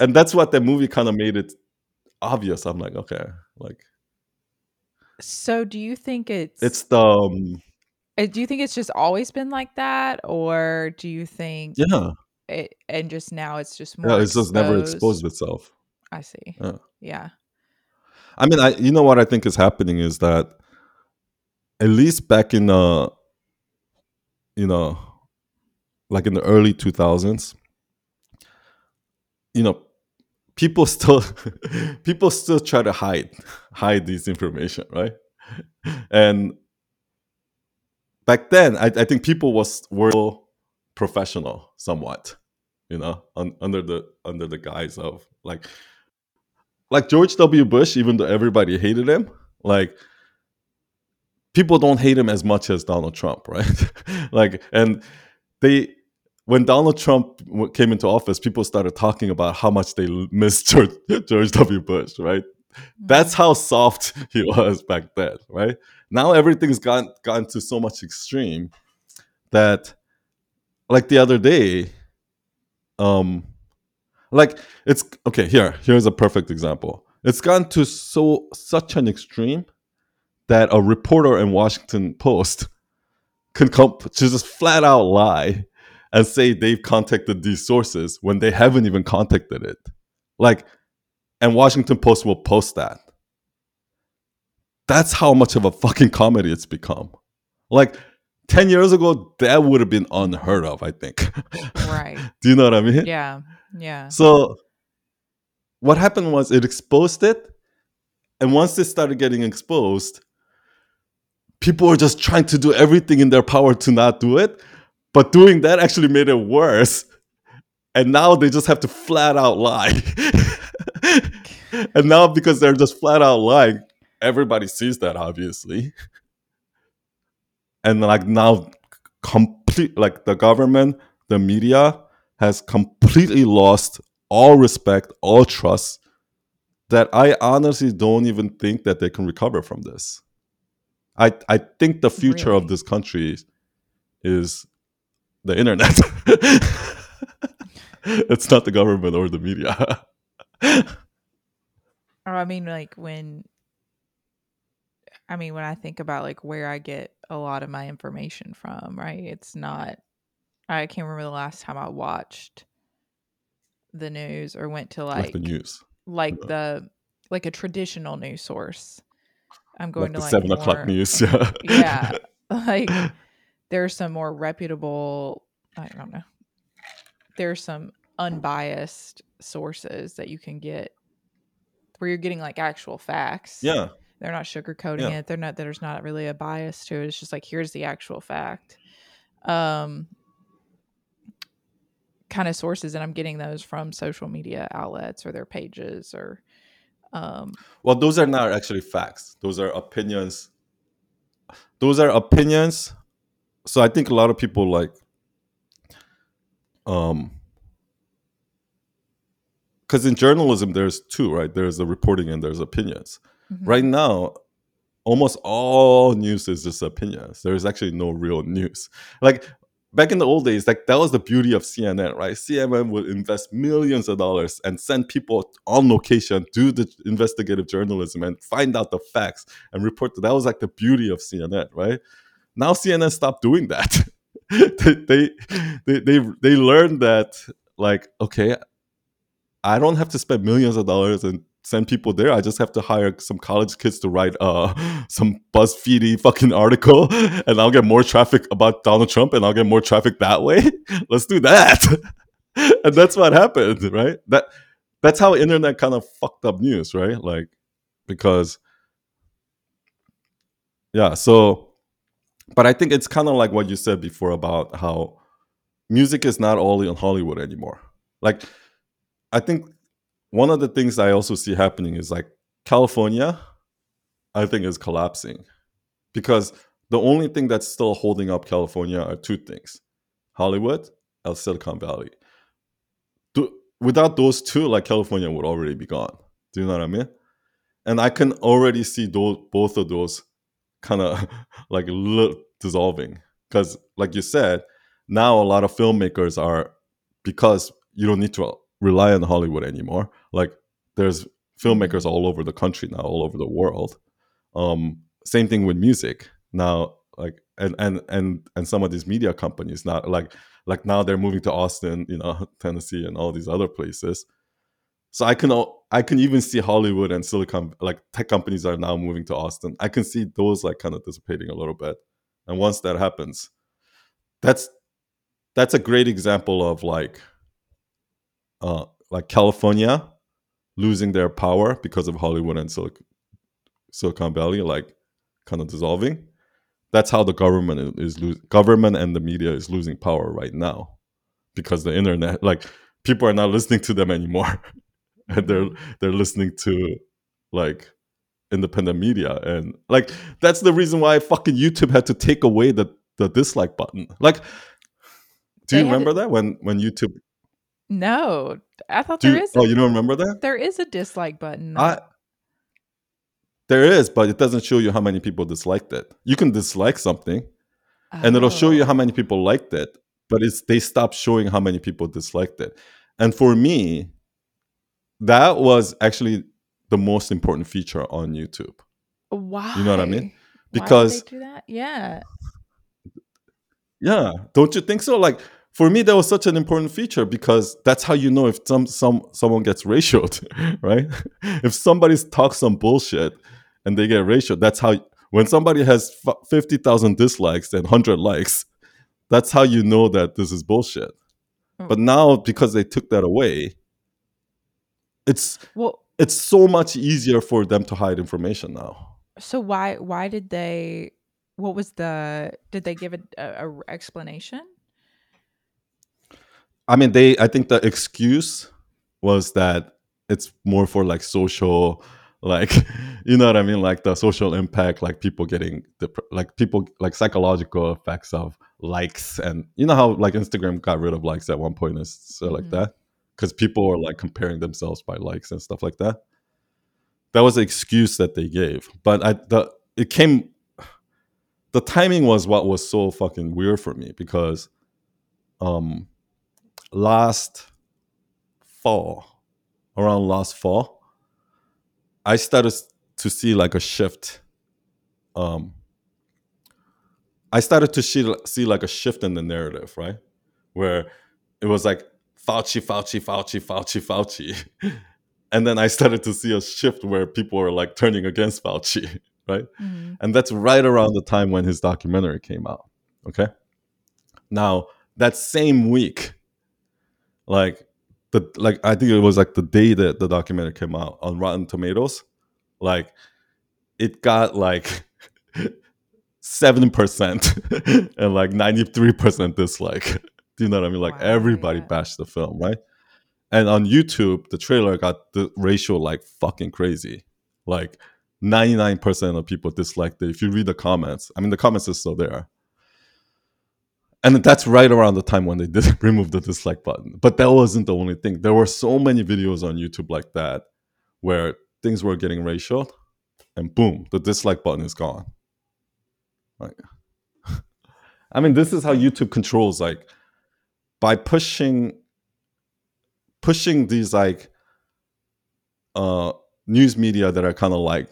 And that's what that movie kind of made it obvious. I'm like okay like So, do you think it's it's the um, uh, do you think it's just always been like that, or do you think yeah it and just now it's just more? yeah it's just never exposed? exposed itself I see. Yeah. Yeah. I mean, I you know what I think is happening is that at least back in uh you know like in the early 2000s you know people still people still try to hide hide this information right and back then I, I think people was were professional somewhat you know un, under the under the guise of like like George W. Bush, even though everybody hated him, like people don't hate him as much as Donald Trump, right? like, and they, when Donald Trump came into office, people started talking about how much they missed George, George W. Bush, right? That's how soft he was back then, right? Now everything's gone gone to so much extreme that, like the other day, um, like it's okay here here's a perfect example it's gone to so such an extreme that a reporter in washington post can come to just flat out lie and say they've contacted these sources when they haven't even contacted it like and washington post will post that that's how much of a fucking comedy it's become like 10 years ago that would have been unheard of i think right. do you know what i mean Yeah. Yeah. so what happened was it exposed it. And once it started getting exposed, people were just trying to do everything in their power to not do it. But doing that actually made it worse and now they just have to flat out lie. and now because they're just flat out lying, everybody sees that obviously. And like now complete like the government, the media has completely lost all respect, all trust that I honestly don't even think that they can recover from this. I I think the future really? of this country is the internet. it's not the government or the media. or I mean like when I mean when I think about like where I get a lot of my information from, right? It's not I can't remember the last time I watched the news or went to like, like the news. Like yeah. the like a traditional news source. I'm going like to like seven more, o'clock news. Yeah. yeah. Like there's some more reputable I don't know. There's some unbiased sources that you can get where you're getting like actual facts. Yeah. They're not sugarcoating yeah. it. They're not there's not really a bias to it. It's just like here's the actual fact. Um kind of sources and I'm getting those from social media outlets or their pages or um well those are not actually facts. Those are opinions. Those are opinions. So I think a lot of people like um because in journalism there's two right? There's the reporting and there's opinions. Mm-hmm. right now almost all news is just opinions. There's actually no real news. Like back in the old days like that was the beauty of cnn right? Cnn would invest millions of dollars and send people on location do the investigative journalism and find out the facts and report that, that was like the beauty of cnn right now cnn stopped doing that they, they they they learned that like okay I don't have to spend millions of dollars and send people there. I just have to hire some college kids to write uh some BuzzFeedy fucking article, and I'll get more traffic about Donald Trump, and I'll get more traffic that way. Let's do that, and that's what happened, right? That that's how internet kind of fucked up news, right? Like because yeah, so but I think it's kind of like what you said before about how music is not only in Hollywood anymore. Like I think one of the things I also see happening is like California, I think is collapsing because the only thing that's still holding up California are two things Hollywood and Silicon Valley. without those two, like California would already be gone. Do you know what I mean? And I can already see those, both of those kind of like dissolving because, like you said, now a lot of filmmakers are because you don't need to rely on Hollywood anymore. Like there's filmmakers all over the country now, all over the world. Um, same thing with music now. Like and and and and some of these media companies now, like like now they're moving to Austin, you know, Tennessee, and all these other places. So I can I can even see Hollywood and Silicon like tech companies are now moving to Austin. I can see those like kind of dissipating a little bit. And once that happens, that's that's a great example of like uh, like California losing their power because of Hollywood and Silicon, Silicon Valley, like kind of dissolving. That's how the government is losing. Government and the media is losing power right now because the internet, like people are not listening to them anymore, and they're they're listening to like independent media, and like that's the reason why fucking YouTube had to take away the the dislike button. Like, do you remember that when when YouTube no, I thought Do there you, is. Oh, you don't remember that? There is a dislike button. I, there is, but it doesn't show you how many people disliked it. You can dislike something, oh. and it'll show you how many oh. people liked it, but it's they stopped showing how many people disliked it. And for me, that was actually the most important feature on YouTube. Why? You know what I mean? Because do that? Yeah. Yeah. Don't you think so? Like for me that was such an important feature because that's how you know if some some someone gets ratioed right if somebody talks some bullshit and they get ratioed that's how when somebody has 50,000 dislikes and 100 likes that's how you know that this is bullshit mm. but now because they took that away it's well it's so much easier for them to hide information now so why why did they what was the did they give a, a, a explanation I mean, they. I think the excuse was that it's more for like social, like you know what I mean, like the social impact, like people getting the like people like psychological effects of likes, and you know how like Instagram got rid of likes at one point and so like Mhm. that because people were like comparing themselves by likes and stuff like that. That was the excuse that they gave, but I the it came. The timing was what was so fucking weird for me because um last fall, around last fall, I started to see like a shift. Um, I started to see, see like a shift in the narrative, right? Where it was like Fauci, Fauci, Fauci, Fauci, Fauci. and then I started to see a shift where people were like turning against Fauci, right? Mhm. And that's right around the time when his documentary came out. Okay. Now, that same week, like the like I think it was like the day that the documentary came out on Rotten Tomatoes, like it got like seven percent and like ninety three percent dislike. Do you know what I mean? Like Wow, everybody yeah. bashed the film, right? And on YouTube, the trailer got the ratio like fucking crazy. Like ninety nine percent of people disliked it. If you read the comments, I mean the comments are still there. And that's right around the time when they did remove the dislike button. But that wasn't the only thing. There were so many videos on YouTube like that where things were getting ratioed and boom, the dislike button is gone. Like, I mean, this is how YouTube controls like by pushing pushing these like uh news media that are kind of like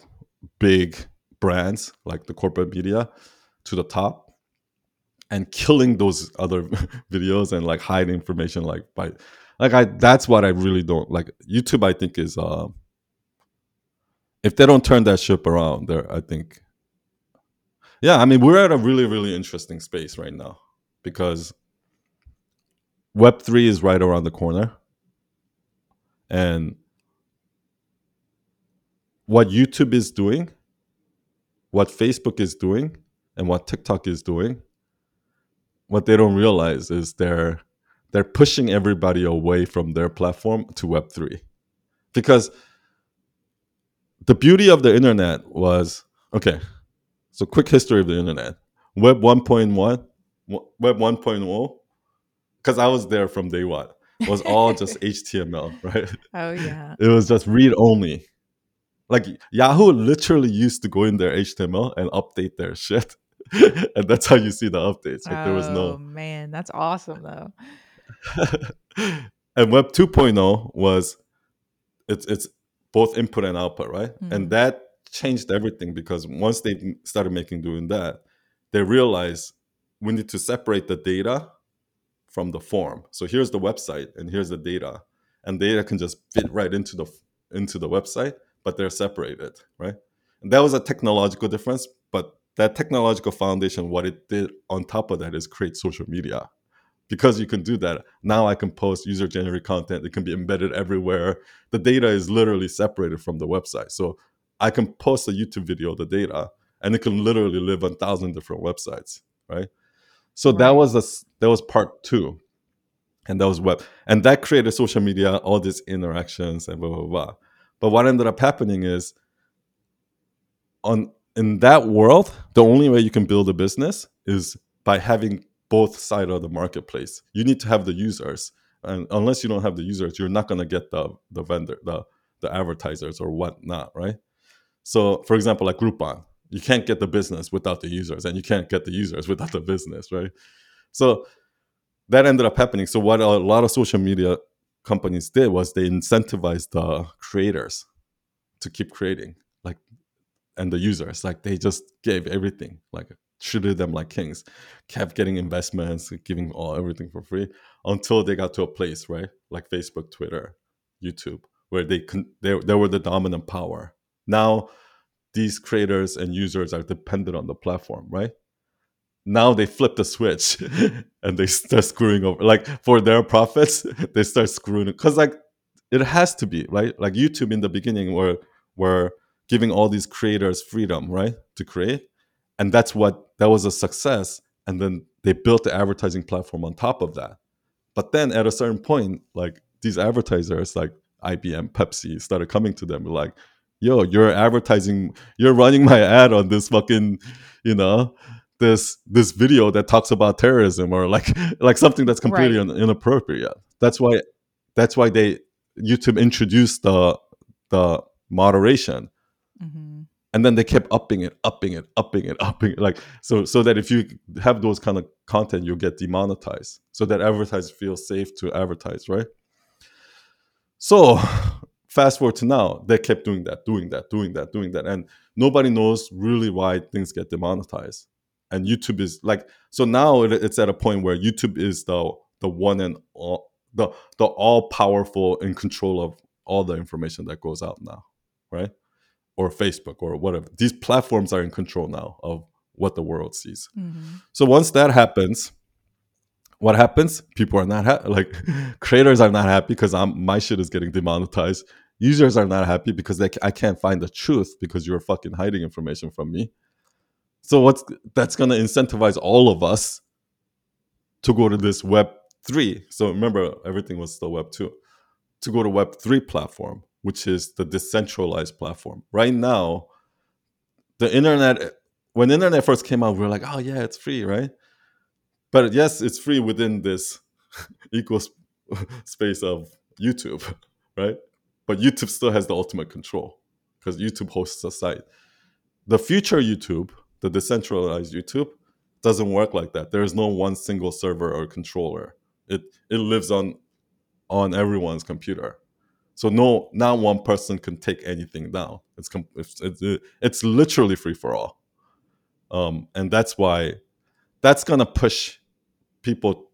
big brands like the corporate media to the top and killing those other videos and like hiding information like by like i that's what i really don't like youtube i think is uh if they don't turn that ship around there i think yeah i mean we're at a really really interesting space right now because web 3 is right around the corner. And what youtube is doing what facebook is doing and what tiktok is doing what they don't realize is they're they're pushing everybody away from their platform to web 3 because the beauty of the internet was okay so quick history of the internet. Web 1.1 web 1.0 because i was there from day one It was all just html right Oh yeah. it was just read only like yahoo literally used to go in their html and update their shit and that's how you see the updates like there was Oh no man, that's awesome though. and web 2.0 was it's it's both input and output right Mhm. and that changed everything because once they started making doing that they realized we need to separate the data from the form. So here's the website and here's the data. And data can just fit right into the into the website but they're separated right? And that was a technological difference but that technological foundation what it did on top of that is create social media. Because you can do that now i can post user generated content. It can be embedded everywhere. The data is literally separated from the website. So i can post a youtube video the data and it can literally live on thousand different websites right so that was a that was part two. And that was web and that created social media all these interactions and blah blah blah but what ended up happening is on in that world the only way you can build a business is by having both side of the marketplace. You need to have the users. And unless you don't have the users you're not going to get the the vendor the the advertisers or whatnot right? So for example like groupon you can't get the business without the users and you can't get the users without the business right? So that ended up happening. So what a lot of social media companies did was they incentivized the creators to keep creating like and the users like they just gave everything like treated them like kings kept getting investments giving all everything for free until they got to a place right like facebook twitter youtube where they con- they, they were the dominant power. Now these creators and users are dependent on the platform right? Now they flip the switch and they start screwing over like for their profits they start screwing because like it has to be right? Like youtube in the beginning were were giving all these creators freedom right to create. And that's what that was a success. And then they built the advertising platform on top of that. But then at a certain point, like these advertisers like IBM, Pepsi started coming to them like, yo, you're advertising, you're running my ad on this fucking, you know, this this video that talks about terrorism or like like something that's completely Right. inappropriate. That's why that's why they YouTube introduced the the moderation hmm and then they kept upping it, upping it, upping it, upping it, like so so that if you have those kind of content, you'll get demonetized, so that advertisers feel safe to advertise, right? So fast forward to now, they kept doing that, doing that, doing that, doing that, and nobody knows really why things get demonetized. And YouTube is like so now it- it's at a point where YouTube is the the one and all the the all powerful in control of all the information that goes out now, right? Or Facebook or whatever. These platforms are in control now of what the world sees. hmm So once that happens, what happens? People are not like creators are not happy because I'm my shit is getting demonetized. Users are not happy because they, I can't find the truth because you're fucking hiding information from me. So what's that's gonna incentivize all of us to go to this Web three. So remember, everything was still Web two. To go to Web three platform, which is the decentralized platform. Right now, the internet when the internet first came out, we were like, oh yeah, it's free, right? But yes, it's free within this equal sp- space of YouTube, right? But YouTube still has the ultimate control because YouTube hosts a site. The future YouTube, the decentralized YouTube, doesn't work like that. There is no one single server or controller. It it lives on on everyone's computer. So no, not one person can take anything down. It's com- it's, it's it's literally free for all, um, and that's why that's gonna push people.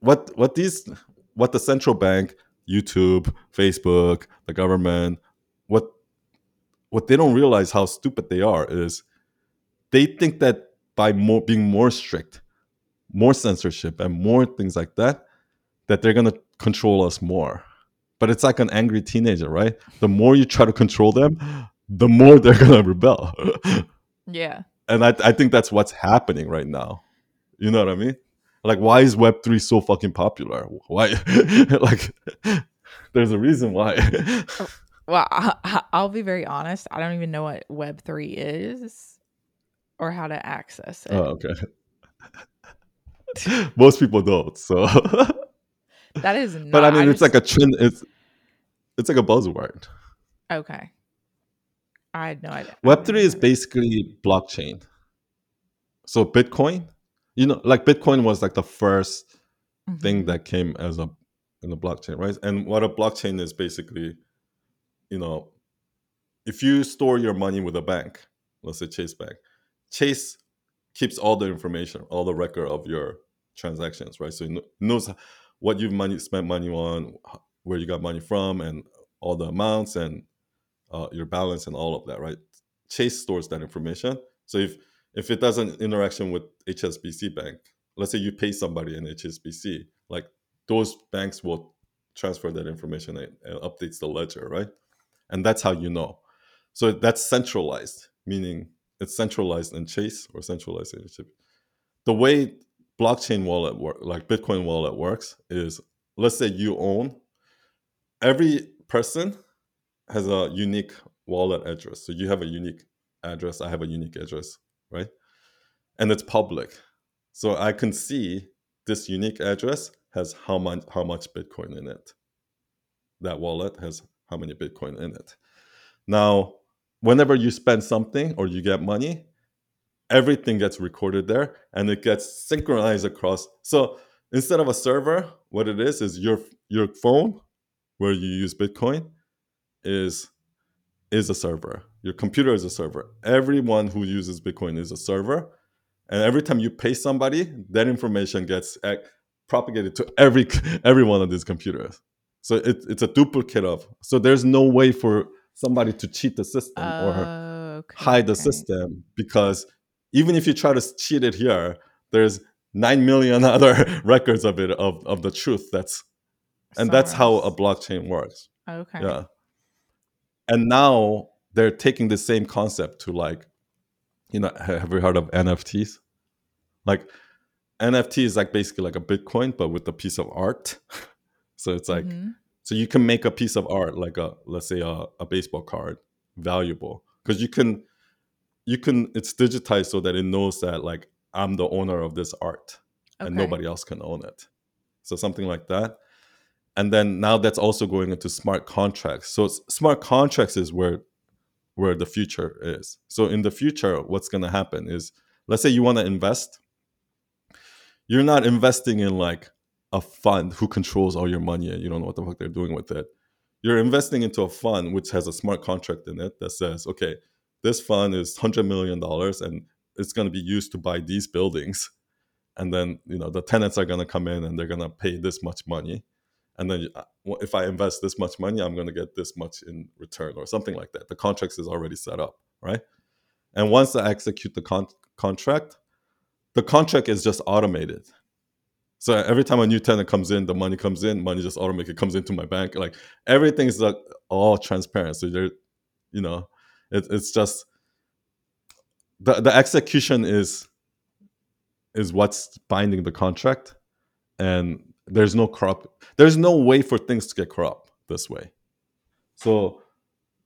What what these what the central bank, YouTube, Facebook, the government, what what they don't realize how stupid they are is they think that by more being more strict, more censorship, and more things like that, that they're gonna control us more. But it's like an angry teenager, right? The more you try to control them, the more they're gonna rebel. Yeah. and I, I think that's what's happening right now. You know what I mean? Like, why is Web three so fucking popular? Why? like, there's a reason why. Well, I, I- I'll be very honest. I don't even know what Web three is or how to access it. oh, okay. Most people don't. So, that is not. but I mean, it's just- like a trend. It's it's like a buzzword. okay. I had no idea. Web three is basically blockchain. So Bitcoin, you know, like Bitcoin was like the first Mm-hmm. thing that came as a in the blockchain, right? And what a blockchain is basically, you know, if you store your money with a bank, let's say Chase Bank, Chase keeps all the information, all the record of your transactions, right? So it knows what you've money spent money on, where you got money from, and all the amounts and uh, your balance and all of that, right? Chase stores that information. So if if it does an interaction with HSBC Bank, let's say you pay somebody in HSBC, like those banks will transfer that information and, updates the ledger, right? And that's how you know. So that's centralized, meaning it's centralized in Chase or centralized in HSBC. The way blockchain wallet work, like Bitcoin wallet works, is let's say you own every person has a unique wallet address. So you have a unique address, I have a unique address, right? And it's public. So I can see this unique address has how much how much Bitcoin in it. That wallet has how many Bitcoin in it. Now, whenever you spend something or you get money, everything gets recorded there and it gets synchronized across. So instead of a server, what it is is your your phone where you use Bitcoin is is a server. Your computer is a server. Everyone who uses Bitcoin is a server. And every time you pay somebody, that information gets eh, propagated to every every one of these computers. So it, it's a duplicate of. So there's no way for somebody to cheat the system or Okay, hide the okay. system because even if you try to cheat it here, there's nine million other records of it of, of the truth. That's and that's how a blockchain works. Okay. Yeah. And now they're taking the same concept to like, you know, have you heard of NFTs? Like NFT is like basically like a Bitcoin, but with a piece of art. so it's like Mhm. so you can make a piece of art like a let's say a, a baseball card valuable because you can you can it's digitized so that it knows that like I'm the owner of this art and nobody else can own it. So something like that. And then now that's also going into smart contracts. So smart contracts is where where the future is. So in the future, what's going to happen is let's say you want to invest, you're not investing in like a fund who controls all your money and you don't know what the fuck they're doing with it. You're investing into a fund which has a smart contract in it that says, okay, this fund is $100 million and it's going to be used to buy these buildings. And then, you know, the tenants are going to come in and they're going to pay this much money. And then uh, if I invest this much money, I'm going to get this much in return or something like that. The contract is already set up, right? And once I execute the con- contract, the contract is just automated. So every time a new tenant comes in, the money comes in, money just automatically comes into my bank. Like everything's like all transparent. So there, you know, it, it's just the the execution is is what's binding the contract, and there's no corrupt. There's no way for things to get corrupt this way. So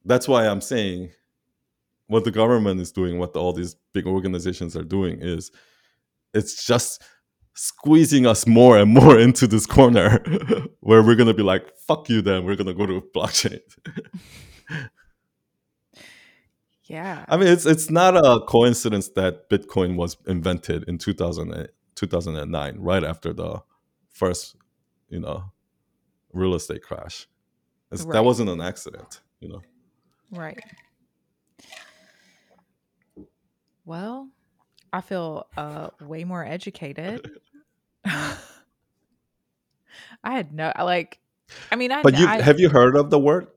that's why I'm saying what the government is doing, what all these big organizations are doing is it's just squeezing us more and more into this corner where we're going to be like fuck you then we're going to go to blockchain Yeah. i mean it's it's not a coincidence that bitcoin was invented in 2000, 2009 right after the first you know real estate crash Right. that wasn't an accident you know Right. Well, I feel uh way more educated. I had no like I mean I but you I, have you heard of the word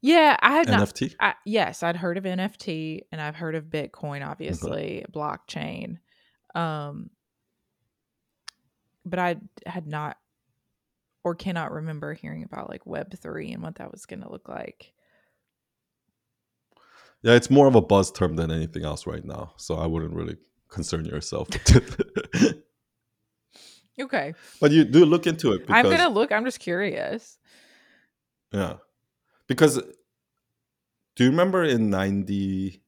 yeah, I had not I, yes, I'd heard of NFT and I've heard of Mm-hmm. Bitcoin, obviously, blockchain. Um, but I had not or cannot remember hearing about like Web three and what that was going to look like. yeah it's more of a buzz term than anything else right now so i wouldn't really concern yourself Okay, but you do look into it because I'm gonna look. I'm just curious. Yeah. Because do you remember in 90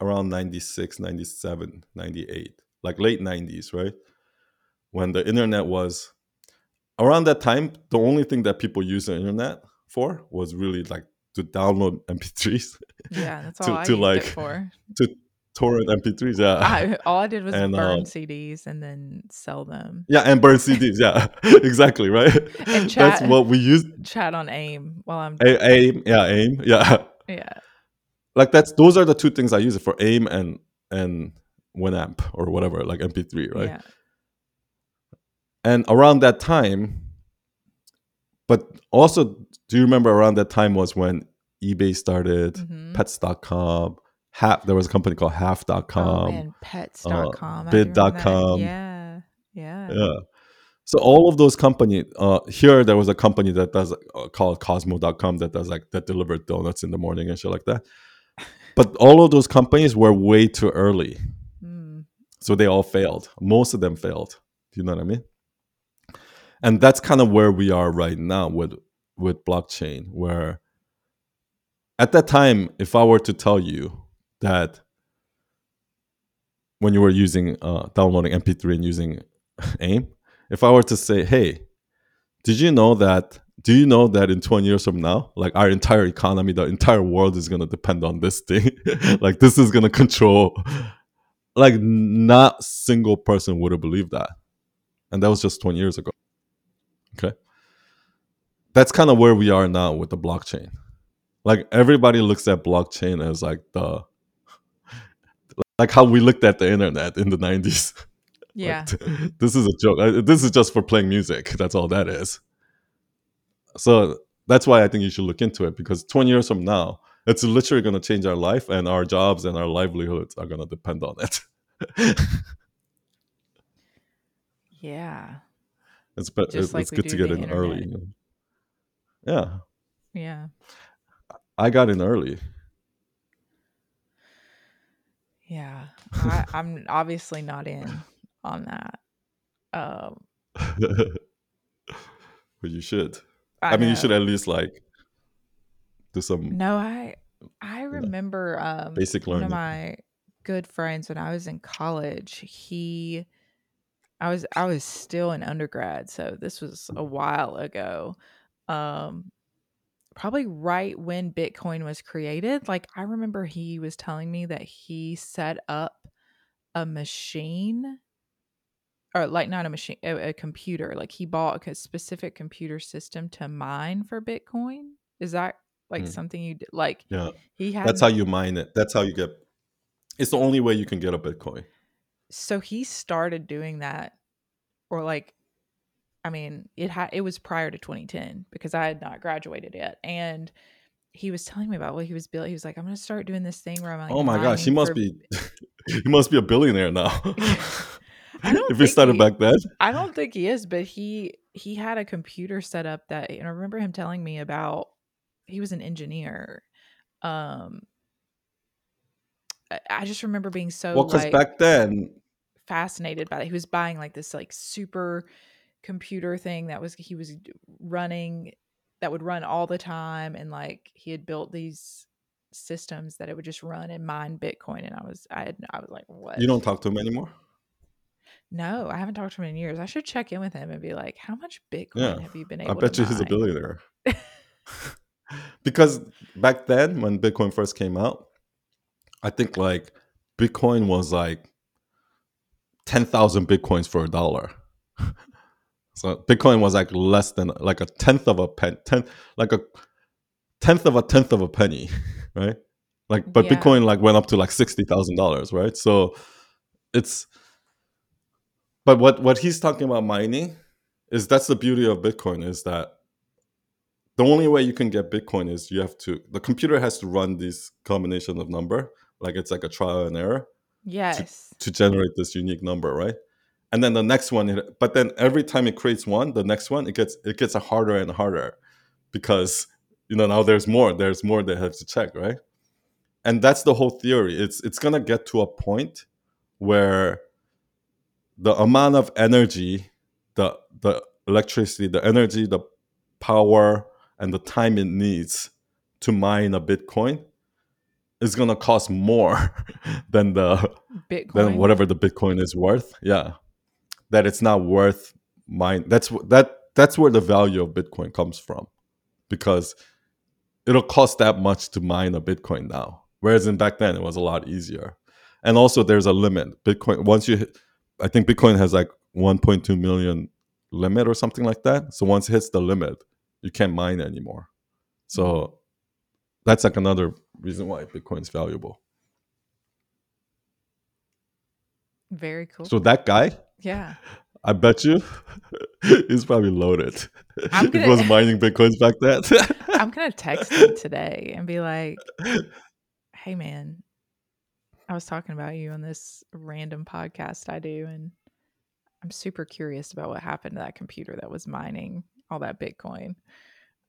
around 96, 97, 98, like late 90s, right? When the internet was around that time, the only thing that people used the internet for was really like to download MP3s, Yeah, that's To- all I to, used like, it for. To torrent MP3s, yeah. I, all I did was And, burn um, CDs and then sell them. yeah, and burn CDs, yeah. exactly, right? And That's what we used. Chat on AIM while I'm A- aim, yeah, aim, yeah. yeah. like that's those are the two things I use it for aim and and Winamp or whatever like MP3 right Yeah. And around that time but also do you remember around that time was when eBay started Mhm. pets.com half there was a company called half.com oh man, pets.com. I do remember that. bid.com. Yeah. Yeah. yeah so all of those companies uh here there was a company that does uh, called kozmo.com that does like that delivered donuts in the morning and shit like that but all of those companies were way too early Mm. so they all failed most of them failed do you know what i mean and that's kind of where we are right now with with blockchain where at that time if i were to tell you that when you were using uh, downloading mp3 and using aim if i were to say hey did you know that do you know that in 20 years from now like our entire economy the entire world is going to depend on this thing? Like this is going to control like not single person would have believed that. And that was just 20 years ago okay. That's kind of where we are now with the blockchain. Like everybody looks at blockchain as like the like how we looked at the internet in the 90s Yeah. Like, this is a joke. Uh, this is just for playing music. That's all that is. So that's why i think you should look into it because 20 years from now it's literally going to change our life and our jobs and our livelihoods are going to depend on it. Yeah. It's be- Just it's like good to get in early internet. know? yeah Yeah. i got in early Yeah. I, I'm obviously not in on that. Um, but you should. I, mean, you should at least like do some. No, I I remember um basic one of my good friends when I was in college. He, I was I was still in undergrad, so this was a while ago. Um, probably right when Bitcoin was created. Like I remember he was telling me that he set up a machine or like not a machine a, a computer like he bought a specific computer system to mine for bitcoin is that like Mm. something you like Yeah, he had that's how you mine it. That's how you get. It's the only way you can get a Bitcoin. So he started doing that or like i mean it had it was prior to 2010 because i had not graduated yet and he was telling me about what he was building he was like i'm gonna start doing this thing where i'm like oh my gosh, he must for- be. he must be a billionaire now. I don't if he started he- back then. I don't think he is, but he he had a computer set up that and I remember him telling me about he was an engineer. Um I, I just remember being so Well, because like back then, fascinated by it. He was buying like this like super computer thing that was he was running that would run all the time and like he had built these systems that it would just run and mine Bitcoin and I was I had I was like what you don't talk to him anymore. No, I haven't talked to him in years. I should check in with him and be like, "How much Bitcoin Yeah, have you been able I bet you he's a billionaire. because back then, when Bitcoin first came out, I think like Bitcoin was like ten thousand bitcoins for a dollar. so Bitcoin was like less than like a tenth of a pen, tenth like a tenth of a tenth of a penny, right? Like, but Yeah. Bitcoin like went up to like sixty thousand dollars, right? So it's but what what he's talking about mining is that's the beauty of Bitcoin is that the only way you can get Bitcoin is you have to the computer has to run this combination of number like it's like a trial and error Yes. to generate this unique number, right? And then the next one, it, but then every time it creates one, the next one it gets it gets harder and harder because you know now there's more, there's more they have to check, right? And that's the whole theory. It's it's gonna get to a point where the amount of energy, the the electricity, the energy, the power, and the time it needs to mine a Bitcoin is gonna cost more than the Bitcoin. than whatever the Bitcoin is worth. Yeah, that it's not worth mine. That's that that's where the value of Bitcoin comes from, because it'll cost that much to mine a Bitcoin now, whereas in back then it was a lot easier. And also, there's a limit. Bitcoin once you, hit, I think Bitcoin has like 1.2 million limit or something like that. So once it hits the limit, you can't mine anymore. So that's like another reason why Bitcoin's valuable. Very cool. So that guy, yeah. I bet you he's probably loaded. I'm gonna- he was mining bitcoins back then. I'm gonna text him today and be like, "Hey, man, I was talking about you on this random podcast I do, and I'm super curious about what happened to that computer that was mining all that Bitcoin."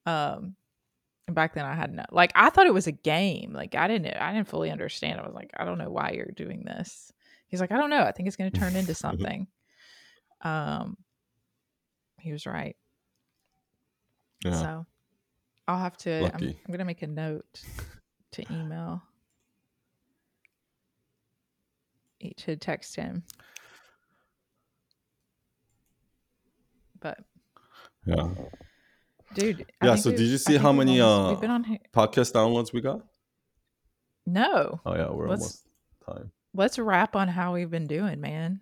Um, back then I had no like I thought it was a game. Like I didn't I didn't fully understand. I was like, I don't know why you're doing this. He's like, I don't know. I think it's gonna turn into something. Um, he was right. yeah. So I'll have to. I'm, I'm gonna make a note to email. To text him, but yeah. Dude, I Yeah, so did you see how many, uh, we've been on? here- Podcast downloads we got? No, Oh yeah, we're Let's- almost time. let's wrap on how we've been doing, man.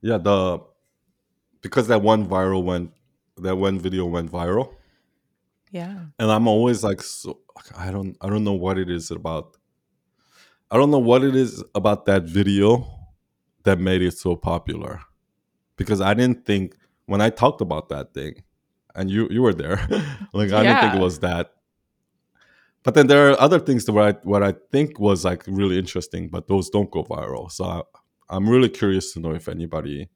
Yeah, the because that one viral went that one video went viral. Yeah, and I'm always like, so I don't, I don't know what it is about. I don't know what it is about that video that made it so popular, because I didn't think when I talked about that thing, and you you were there, like I didn't think it was that. But then there are other things that what I what I think was like really interesting, but those don't go viral. So I, I'm really curious to know if anybody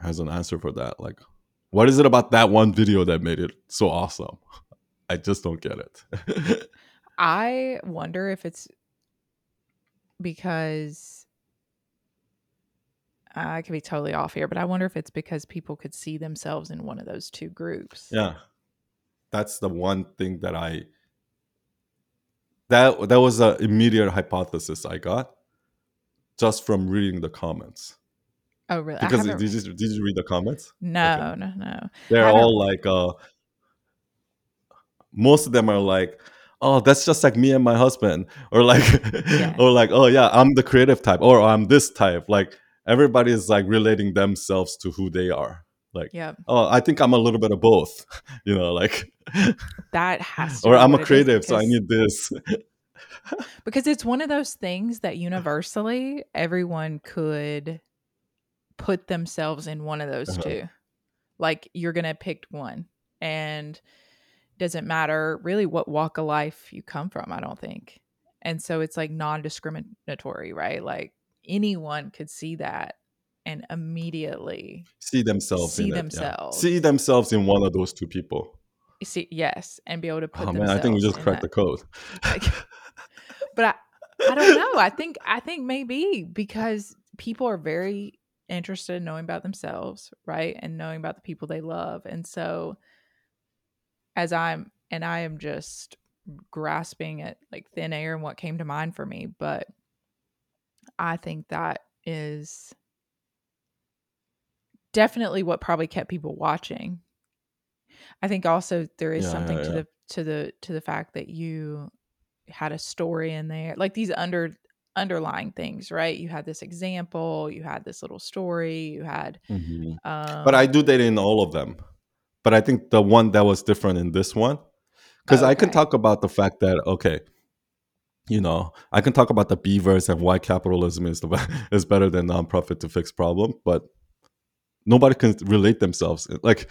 has an answer for that. Like, what is it about that one video that made it so awesome? I just don't get it. I wonder if it's because I could be totally off here, but I wonder if it's because people could see themselves in one of those two groups. Yeah. That's the one thing that I that that was an immediate hypothesis I got just from reading the comments. Oh, really? Because did you, did you read the comments? No, okay. no, no. They're all like, uh, most of them are like, oh, that's just like me and my husband, or like, yeah. or like, oh yeah, I'm the creative type, or I'm this type. Like everybody is like relating themselves to who they are. Like, yeah. oh, I think I'm a little bit of both. you know, like that has. To Or I'm a creative, so I need this. because it's one of those things that universally everyone could put themselves in one of those uh-huh. two. Like you're going to pick one and doesn't matter really what walk of life you come from, I don't think. And so it's like non-discriminatory, right? Like anyone could see that and immediately see themselves see themselves it, yeah. see themselves in one of those two people see yes and be able to put oh man i think we just cracked that. the code like, but I, I don't know i think i think maybe because people are very interested in knowing about themselves, right? And knowing about the people they love. And so as I'm and I am just grasping at like thin air and what came to mind for me, but I think that is definitely what probably kept people watching. I think also there is yeah, something yeah, yeah. to the to the to the fact that you had a story in there. Like these under underlying things, right? You had this example, you had this little story, you had. Mm-hmm. Um, but I do that in all of them. But I think the one that was different in this one, because okay. I can talk about the fact that okay, you know, I can talk about the beavers and why capitalism is the is better than nonprofit to fix problem, but nobody can relate themselves. Like,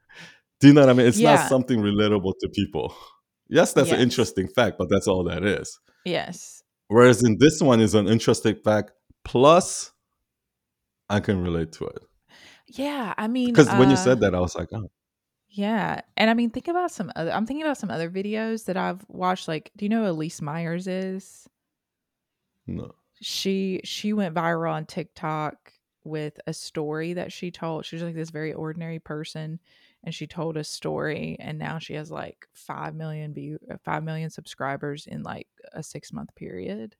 do you know what I mean? It's yeah. not something relatable to people. Yes, that's yes. an interesting fact, but that's all that is. Yes Whereas in this one is an interesting fact. Plus, I can relate to it. Yeah, I mean, because when uh, you said that, I was like, oh. Yeah, and I mean, think about some other. I'm thinking about some other videos that I've watched. Like, do you know Elyse Myers is? No. She she went viral on TikTok with a story that she told. She was like this very ordinary person, and she told a story and now she has like 5 million view uh, 5 million subscribers in like a 6 month period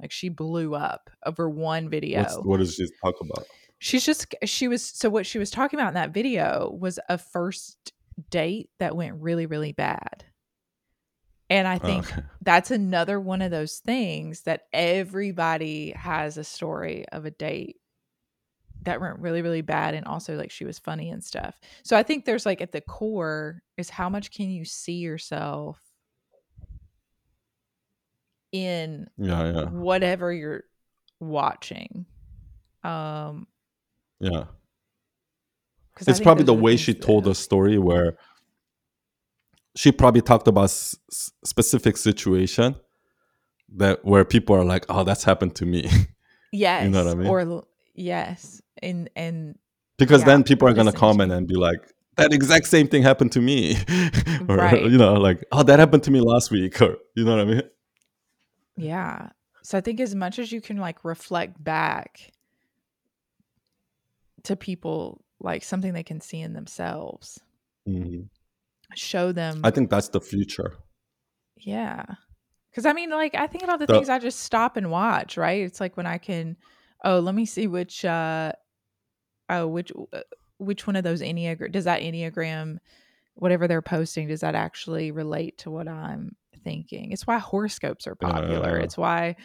like she blew up over one video What's, what does she talk about she's just she was so what she was talking about in that video was a first date that went really really bad and I think okay. that's another one of those things that everybody has a story of a date that went really really bad and also like she was funny and stuff so i think there's like at the core is how much can you see yourself in yeah, yeah. whatever you're watching um yeah. It's probably the way she told the story where she probably talked about s- specific situation that where people are like oh that's happened to me. Yes you know what i mean? or yes and and because yeah, then people are going to comment and be like that exact same thing happened to me. Or right. you know like oh that happened to me last week. Or you know what i mean? Yeah. So i think as much as you can like reflect back to people like something they can see in themselves. Mm-hmm. show them i think that's the future. Yeah. Because i mean like i think about the, the things i just stop and watch right? It's like when i can oh let me see which uh oh which uh, which one of those enneagram does that enneagram whatever they're posting does that actually relate to what i'm thinking? It's why horoscopes are popular. Uh, it's why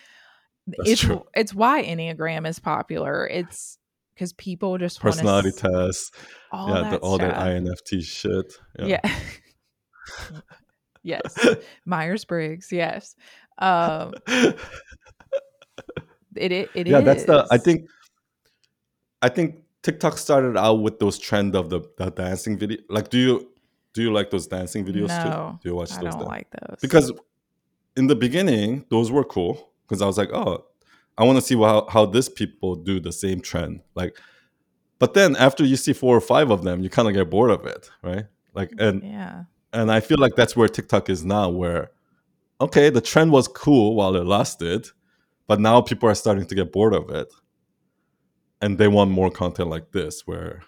it's true. it's why enneagram is popular. It's because people just personality tests all yeah that the, all that inft shit yeah, yeah. yes myers-briggs yes um it it, it yeah is. that's the i think i think TikTok started out with those trend of the, the dancing video. Like, do you do you like those dancing videos no, too? Do you watch I those? I don't like those because in the beginning those were cool because I was like, oh, I want to see how how this people do the same trend. Like, but then after you see four or five of them, you kind of get bored of it, right? Like, mm, and yeah, and I feel like that's where TikTok is now, where okay, the trend was cool while it lasted, but now people are starting to get bored of it and they want more content like this where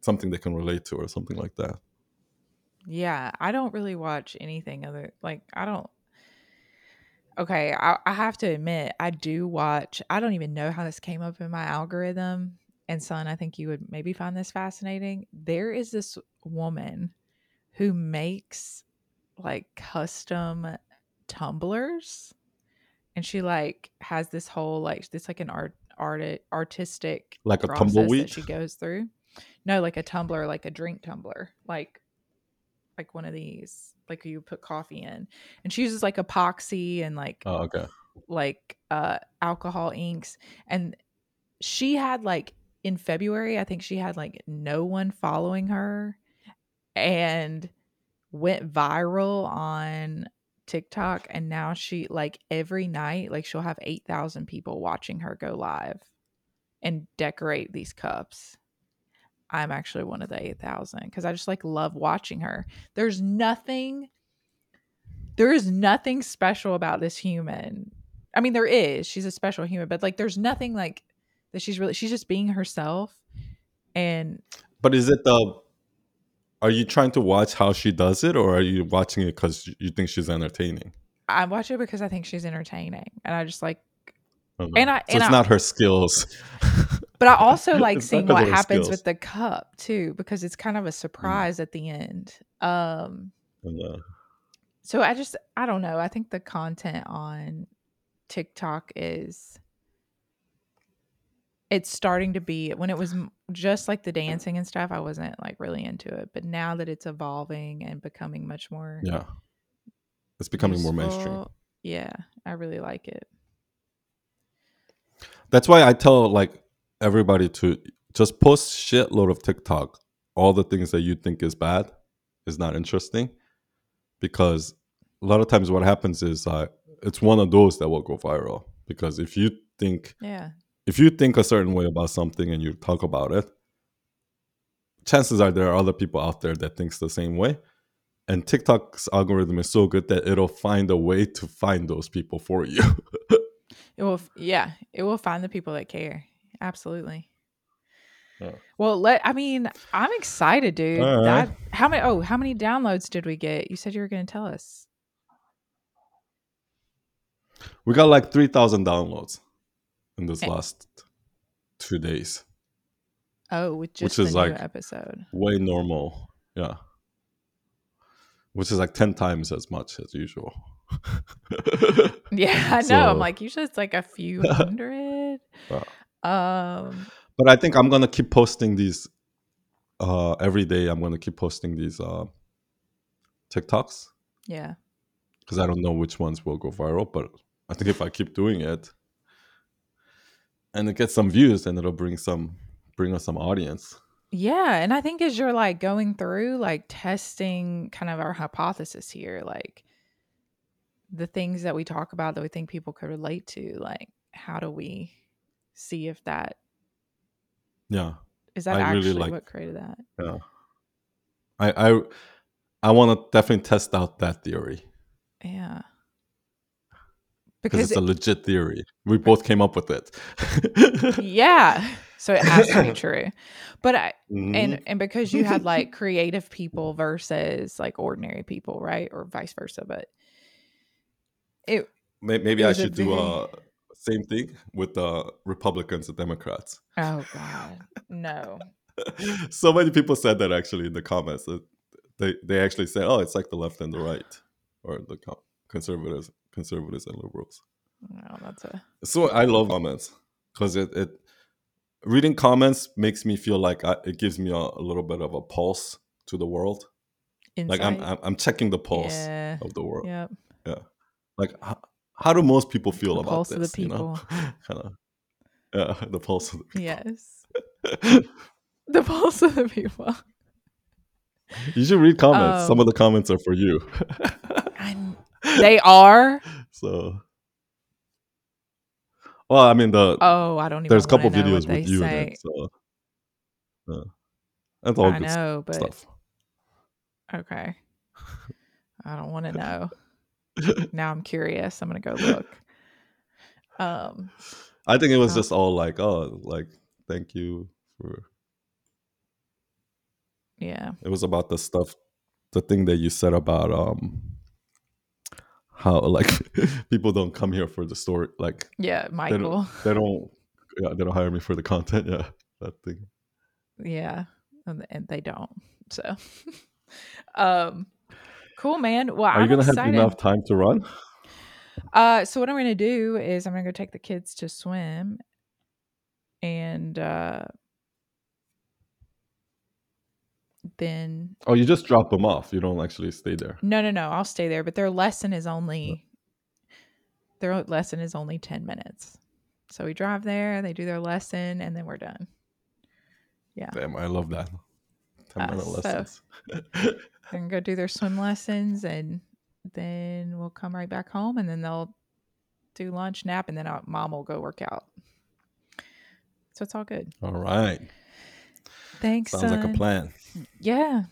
something they can relate to or something like that Yeah, I don't really watch anything other like I don't Okay, I, I have to admit I do watch I don't even know how this came up in my algorithm. And son, I think you would maybe find this fascinating. There is this woman who makes like custom tumblers and she like has this whole like this like an art art artistic like a process that tumbleweed she goes through. No, like a tumbler, like a drink tumbler, like like one of these, like you put coffee in, and she uses like epoxy and like oh okay like uh alcohol inks, and she had like in February, I think she had like no one following her, and went viral on TikTok, and now she like every night, like she'll have eight thousand people watching her go live and decorate these cups. I'm actually one of the 8,000 because I just like love watching her. There's nothing, there is nothing special about this human. I mean, there is. She's a special human, but like, there's nothing like that she's really, she's just being herself. And but is it the are you trying to watch how she does it or are you watching it because you think she's entertaining I watch it because I think she's entertaining. And I just like. And I- so and it's I- not her skills but I also like seeing what happens skills. with the cup too, because it's kind Mm. of a surprise at the end. Um, uh, So I just I don't know. I think the content on TikTok is it's starting to be when it was just like the dancing and stuff I wasn't like really into it, but now that it's evolving and becoming much more yeah it's becoming more mainstream Yeah, I really like it. That's why I tell like everybody to just post shitload of TikTok. All the things that you think is bad is not interesting, because a lot of times what happens is uh, it's one of those that will go viral. Because if you think Yeah. if you think a certain way about something and you talk about it, chances are there are other people out there that thinks the same way. And TikTok's algorithm is so good that it'll find a way to find those people for you. It will yeah, it will find the people that care. Absolutely. Yeah. Well, let I mean, I'm excited, dude. Right. That how many oh, how many downloads did we get? You said you were going to tell us. We got like 3,000 downloads in this Eh. last two days. Oh, Which is like- episode. Way normal. Yeah. Which is like 10 times as much as usual. Yeah, I know. I'm So- like, usually it's like a few hundred. Um, but I think I'm going to keep posting these uh, every day. I'm going to keep posting these uh, TikToks yeah. because I don't know which ones will go viral. But I think if I keep doing it and it gets some views, then it'll bring some bring us some audience. Yeah. And I think as you're like going through, like testing kind of our hypothesis here, like the things that we talk about that we think people could relate to, like how do we see if that Yeah. is that I really actually like- what created that? Yeah. I I I want to definitely test out that theory Yeah. because it's a legit theory. We both came up with it. yeah. So it has to be true. But I, Mhm. and and because you had like creative people versus like ordinary people, right? Or vice versa. But it May- maybe it I was a should do uh same thing with the Republicans and Democrats. oh god. No. so many people said that actually in the comments. That they they actually said, "Oh, it's like the left and the right, or the conservatives, conservatives and liberals." No, that's a So I love comments because it, it reading comments makes me feel like I, it gives me a, a little bit of a pulse to the world. insight. Like I'm, I'm I'm checking the pulse Yeah. of the world. Yep. Like how, do most people feel The about pulse of the this? You know, kind of. Yeah, the pulse of the people. Yes. The pulse of the people. You should read comments. Some Um, of the comments are for you. I'm, they are. so, well, I mean, the Oh, I don't even. there's a couple videos with you say. in it. So, yeah. that's all I good know, but stuff. okay. I don't want to know. Now I'm curious. I'm gonna go look. Um, I think it was Oh. just all like, oh, like thank you for. yeah. It was about the stuff, the thing that you said about um how like people don't come here for the story, like Yeah, they Michael. don't, they don't, yeah, they don't hire me for the content. Yeah, that thing. Yeah, and, and they don't. So, um, cool, man. Well, Are you I'm gonna excited. have enough time to run? Uh, so what I'm gonna do is I'm gonna go take the kids to swim, and uh, then Oh, you just drop them off. You don't actually stay there. no, no, no, I'll stay there. But their lesson is only their lesson is only ten minutes. So we drive there, they do their lesson, and then we're done. Yeah. Damn, I love that. Ten Uh, minute so- lessons. They're gonna go do their swim lessons, and then we'll come right back home, and then they'll do lunch, nap, and then uh, mom will go work out. So it's all good. all right, Thanks. sounds like a plan. Yeah.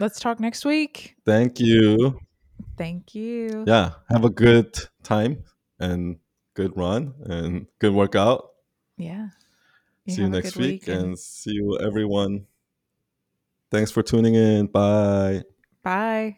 Let's talk next week. Thank you. Thank you. Yeah, have a good time and good run and good workout. Yeah. see you next good week and and see you everyone. Thanks for tuning in. Bye. bye.